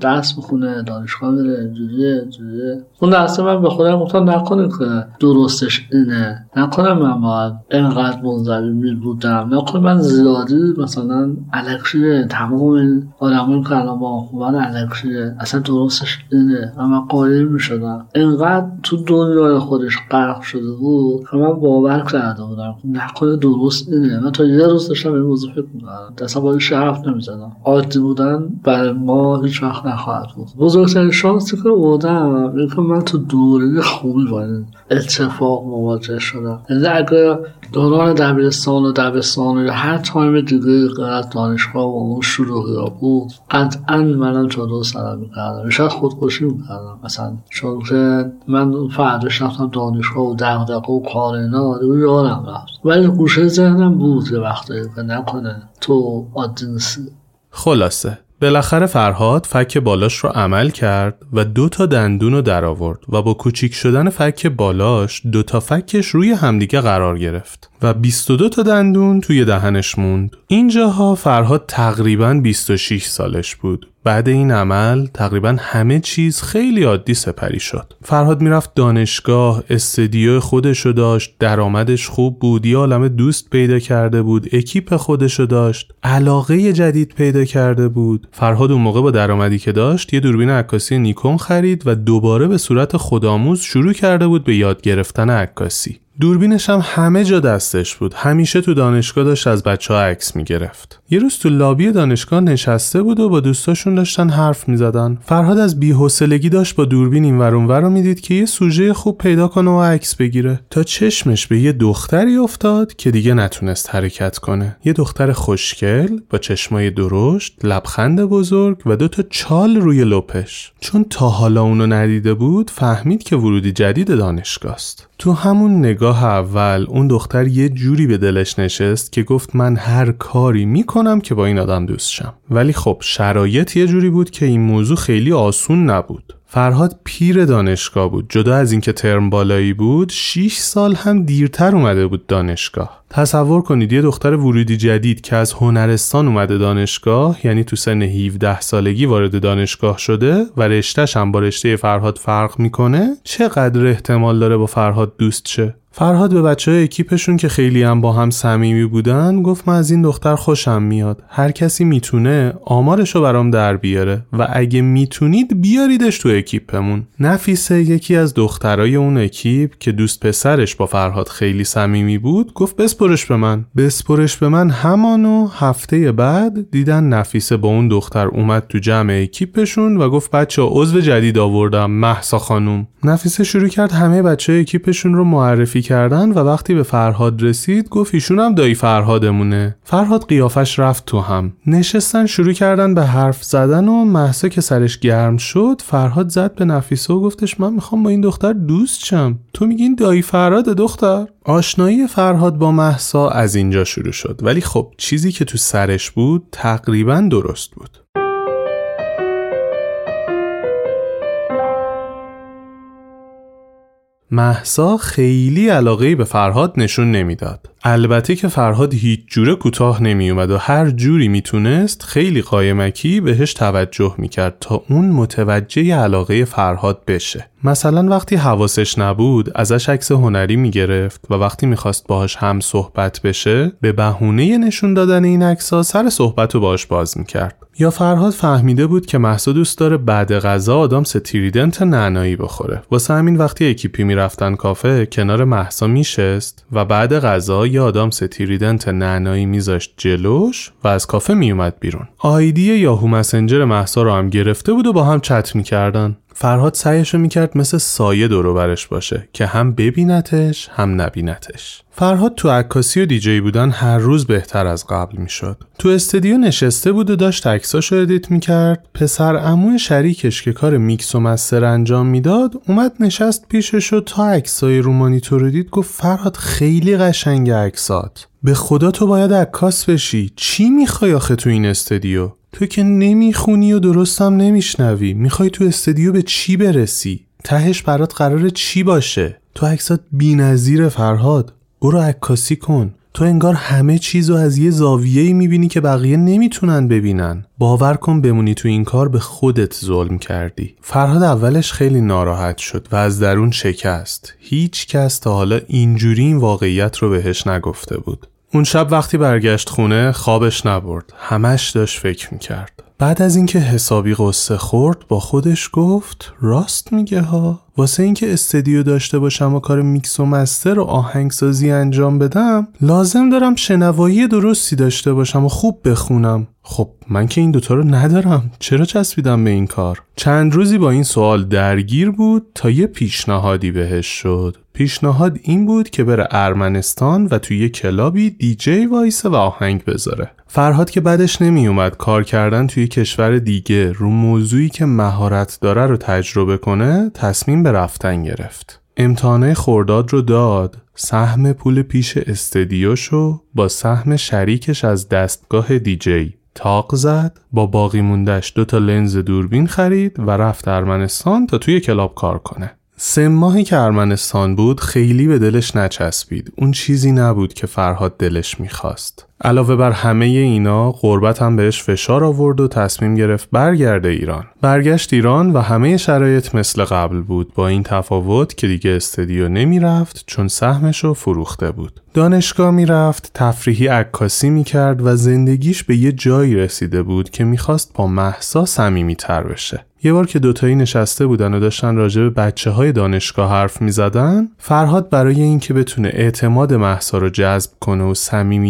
درس بخونه دانشگاه میره اینجوریه اینجوریه اون دسته من به خودم گفتم نکنه که درستش اینه. نکنه من باید اینقدر منظوی می بودم نکنه من. زیادی مثلا الکشیه تمام این آدمون که الان با خوبان الکشیه اصلا درستش اینه. من قایل می شدم اینقدر تو دنیای خودش غرق شده بود که من باور کرده بودم. نکنه درست اینه. من تا یه روز داشتم این موضوع فکر می‌کنم دستم با این شرف نمی‌زدم. عادی بودن برای ما هیچ وقت نخواهد بود. بزرگترین شانسی که بودم این که من تو دوره خوبی با این اتفاق مواجه شدم. یعنی اگر دوران دبیرستان و دبستان یا هر تایم دیگه از دانشگاه و اون شروعی را بود قطعا منم چادر سرم می‌کردم. شاید خودکشی می‌کردم. مثلا چون که من فرداش رفتم دانشگاه و دغدغه و کار اینا یادم رفت. ولی گوشه ذهنم بود یه وقتایی که نکنه تو عادی نیستی خلاصه بالاخره فرهاد فک بالاش رو عمل کرد و دو تا دندون رو در آورد و با کوچیک شدن فک بالاش دو تا فکش روی همدیگه قرار گرفت و 22 تا دندون توی دهنش موند. اینجاها فرهاد تقریبا 26 سالش بود. بعد این عمل تقریبا همه چیز خیلی عادی سپری شد. فرهاد می‌رفت دانشگاه، استدیو خودشو داشت، درآمدش خوب بود، یه عالم دوست پیدا کرده بود، اکیپ خودشو داشت، علاقه جدید پیدا کرده بود. فرهاد اون موقع با درآمدی که داشت، یه دوربین عکاسی نیکون خرید و دوباره به صورت خودآموز شروع کرده بود به یاد گرفتن عکاسی. دوربینش هم همه جا دستش بود. همیشه تو دانشگاه داشت از بچه ها عکس می‌گرفت. یه روز تو لابی دانشگاه نشسته بود و با دوستاشون داشتن حرف می‌زدن. فرهاد از بیحوصلگی داشت با دوربین این ور رو می‌دید که یه سوژه خوب پیدا کنه و عکس بگیره. تا چشمش به یه دختری افتاد که دیگه نتونست حرکت کنه. یه دختر خوشگل با چشمای درشت لبخند بزرگ و دو تا چال روی لپش. چون تا حالا اونو ندیده بود فهمید که ورودی جدید دانشگاه است تو همون نگاه اول اون دختر یه جوری به دلش نشست که گفت من هر کاری می‌کنم که با این آدم دوست شم. ولی خب شرایط یه جوری بود که این موضوع خیلی آسون نبود. فرهاد پیر دانشگاه بود. جدا از اینکه ترم بالایی بود 6 سال هم دیرتر اومده بود دانشگاه. تصور کنید یه دختر ورودی جدید که از هنرستان اومده دانشگاه یعنی تو سن 17 سالگی وارد دانشگاه شده و رشتهش هم با رشته فرهاد فرق می‌کنه چقدر احتمال داره با فرهاد دوست شه؟ فرهاد به بچه های اکیپشون که خیلی هم با هم صمیمی بودن گفت من از این دختر خوشم میاد. هر کسی می‌تونه آمارشو برام در بیاره و اگه می‌تونید بیاریدش تو اکیپمون. نفیسه یکی از دخترای اون اکیپ که دوست پسرش با فرهاد خیلی صمیمی بود گفت بسپرش به من. بسپرش به من همانو هفته بعد دیدن نفیسه با اون دختر اومد تو جمع اکیپشون و گفت بچه عضو جدید آوردم محسا خانوم نفیسه شروع کرد همه بچه اکیپشون رو معرفی کردن و وقتی به فرهاد رسید گفت ایشون هم دایی فرهادمونه. فرهاد قیافش رفت تو هم. نشستن شروع کردن به حرف زدن و محسا که سرش گرم شد فرهاد زد به نفیسه و گفتش من می‌خوام با این دختر دوست شم. تو میگی دایی فرهاد دختر؟ آشنایی فرهاد با محسا از اینجا شروع شد ولی خب چیزی که تو سرش بود تقریبا درست بود محسا خیلی علاقه به فرهاد نشون نمی‌داد. البته که فرهاد هیچ جوره کوتاه نمی اومد و هر جوری می‌تونست خیلی قایمکی بهش توجه می‌کرد تا اون متوجه علاقه فرهاد بشه. مثلا وقتی حواسش نبود ازش عکس هنری می‌گرفت و وقتی می‌خواست باهاش هم صحبت بشه به بهونه نشون دادن این عکس‌ها سر صحبت رو باهاش باز می‌کرد. یا فرهاد فهمیده بود که محسا دوست داره بعد غذا آدامس Trident نعنایی بخوره واسه همین وقتی اکیپی می‌رفتن کافه کنار محسا میشست و بعد غذا یه آدامس Trident نعنایی میذاشت جلوش و از کافه میومد بیرون. آیدی Yahoo Messenger محسا رو هم گرفته بود و با هم چت می‌کردن. فرهاد سعیشو می‌کرد مثل سایه دورو برش باشه که هم ببینتش هم نبینتش. فرهاد تو عکاسی و دیجی بودن هر روز بهتر از قبل می‌شد. تو استودیو نشسته بود و داشت عکساشو edit می‌کرد. پسر عمو شریکش که کار میکس و master انجام می‌داد اومد نشست پیشش و تا عکسای رو مانیتور دید گفت فرهاد خیلی قشنگ عکسات. به خدا تو باید عکاس بشی. چی می‌خوای آخه تو این استودیو؟ تو که نمی‌خونی و درستم نمیشنوی. می‌خوای تو استودیو به چی برسی؟ تهش برات قرار چی باشه؟ تو عکسات بینظیر فرهاد. برو عکاسی کن. تو انگار همه چیز رو از یه زاویه‌ای می‌بینی که بقیه نمی‌تونن ببینن. باور کن بمونی تو این کار به خودت ظلم کردی. فرهاد اولش خیلی ناراحت شد و از درون شکست. هیچ کس تا حالا اینجوری این واقعیت رو بهش نگفته بود. اون شب وقتی برگشت خونه خوابش نبرد. همش داشت فکر می‌کرد. بعد از اینکه حسابی غصه خورد با خودش گفت راست میگه ها. واسه اینکه استدیو داشته باشم و کار میکس و master و آهنگسازی انجام بدم لازم دارم شنوایی درستی داشته باشم و خوب بخونم. خب من که این دوتا رو ندارم. چرا چسبیدم به این کار؟ چند روزی با این سوال درگیر بود تا یه پیشنهادی بهش شد. پیشنهاد این بود که بره ارمنستان و توی یه club ی DJ وایسه و آهنگ بذاره. فرهاد که بدش نمی اومد کار کردن توی کشور دیگه رو موضوعی که مهارت داره رو تجربه کنه تصمیم به رفتن گرفت. امتحانه خورداد رو داد سهم پول پیش استدیوشو با سهم شریکش از دستگاه دیجی تاق زد با باقی موندش دو تا لنز دوربین خرید و رفت ارمنستان تا توی کلاب کار کنه. سه ماهی که ارمنستان بود خیلی به دلش نچسبید. اون چیزی نبود که فرهاد دلش می‌خواست. علاوه بر همه اینا قربت هم بهش فشار آورد و تصمیم گرفت برگرده ایران. برگشت ایران و همه شرایط مثل قبل بود. با این تفاوت که دیگه استدیو نمی‌رفت چون سهمش رو فروخته بود. دانشگاه می‌رفت تفریحی عکاسی می‌کرد و زندگیش به یه جایی رسیده بود که می‌خواست با محسا تر بشه. یه بار که دوتایی نشسته بودن و داشتن راجع به بچه های دانشگاه حرف می زدن فرهاد برای اینکه بتونه اعتماد محسا رو جذب کنه و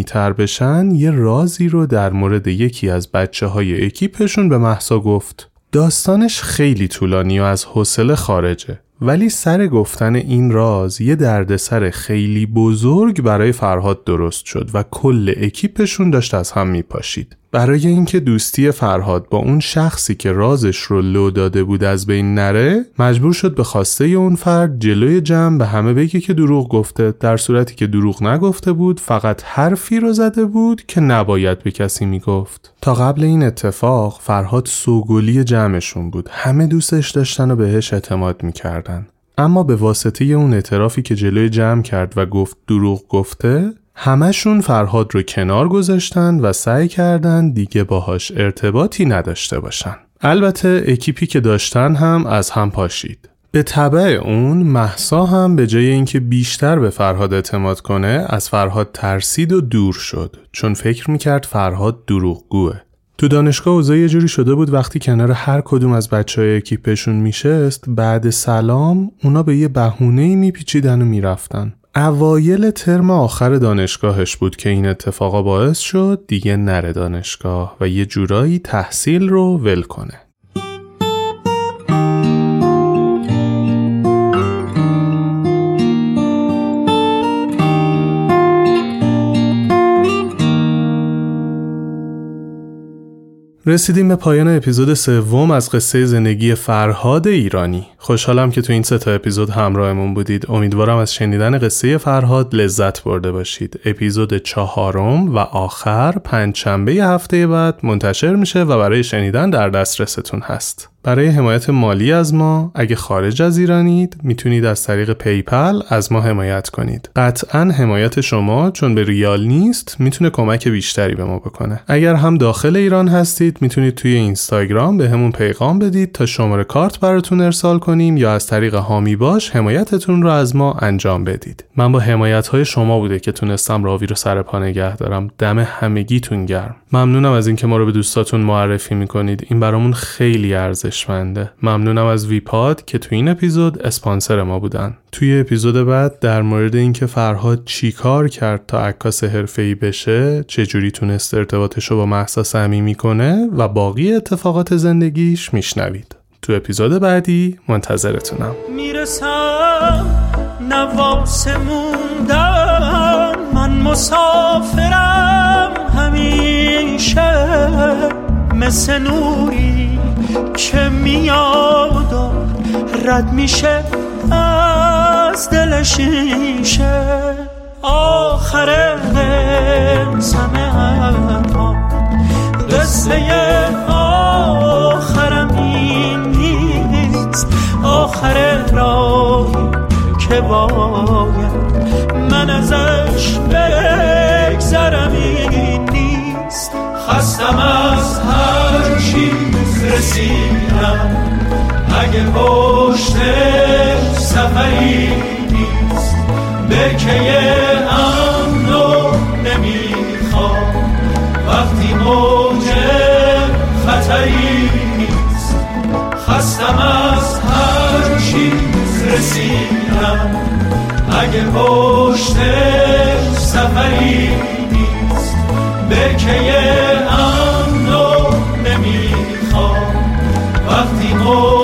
تر بشن یه رازی رو در مورد یکی از بچه های اکیپشون به محسا گفت. داستانش خیلی طولانی و از حوصله خارجه ولی سر گفتن این راز یه دردسر خیلی بزرگ برای فرهاد درست شد و کل اکیپشون داشت از هم میپاشید. برای اینکه دوستی فرهاد با اون شخصی که رازش رو لو داده بود از بین نره مجبور شد به خواسته اون فرد جلوی جمع به همه بگه که دروغ گفته. در صورتی که دروغ نگفته بود فقط حرفی رو زده بود که نباید به کسی می‌گفت. تا قبل این اتفاق فرهاد سوگلی جمعشون بود. همه دوستش داشتن و بهش اعتماد می‌کردن. اما به واسطه اون اعترافی که جلوی جمع کرد و گفت دروغ گفته همشون فرهاد رو کنار گذاشتن و سعی کردن دیگه باهاش ارتباطی نداشته باشن. البته اکیپی که داشتن هم از هم پاشید. به طبع اون محسا هم به جای اینکه بیشتر به فرهاد اعتماد کنه از فرهاد ترسید و دور شد چون فکر می‌کرد فرهاد دروغگوه تو دانشگاه اوضاع یه جوری شده بود وقتی کنار هر کدوم از بچه های اکیپشون میشست بعد سلام اونا به یه بهونه میپیچیدن و می‌رفتن اوایل ترم آخر دانشگاهش بود که این اتفاقا باعث شد دیگه نره دانشگاه و یه جورایی تحصیل رو ول کنه. رسیدیم به پایان اپیزود سوم از قصه زندگی فرهاد ایرانی. خوشحالم که تو این سه تا اپیزود همراهمون بودید. امیدوارم از شنیدن قصه فرهاد لذت برده باشید. اپیزود چهارم و آخر پنجشنبه هفته بعد منتشر میشه و برای شنیدن در دسترستون هست. برای حمایت مالی از ما اگه خارج از ایرانید می‌تونید از طریق PayPal از ما حمایت کنید. قطعا حمایت شما چون به ریال نیست می‌تونه کمک بیشتری به ما بکنه. اگر هم داخل ایران هستید می‌تونید توی اینستاگرام بهمون پیغام بدید تا شماره کارت براتون ارسال کنیم یا از طریق حامی باش حمایتتون رو از ما انجام بدید. من با حمایت های شما بوده که تونستم راوی رو سر پا نگه دارم. دم همگیتون گرم. ممنونم از اینکه ما رو به دوستاتون معرفی می‌کنید. این برامون خیلی ارزش ارزشمنده. ممنونم از ویپاد که توی این اپیزود اسپانسر ما بودن. توی اپیزود بعد در مورد اینکه فرهاد چیکار کرد تا عکاس حرفه‌ای بشه چجوری تونست ارتباطش رو با محسا صمیمی کنه و باقی اتفاقات زندگیش میشنوید. تو اپیزود بعدی منتظرتونم. می‌رسم نواس موندم من مسافرم همیشه مثل نوری. که میاد و رد میشه از دل شیشه. آخر زمه ها. قصه آخرم این نیست. آخر راهی که باید من ازش بگذرم این نیست. خستم رسیدم اگه پشت سفری نیست برکه امنو نمی‌خوام. وقتی موج خطری نیست خستم از هر چیز رسیدم. اگه پشت سفری نیست برکه وقتی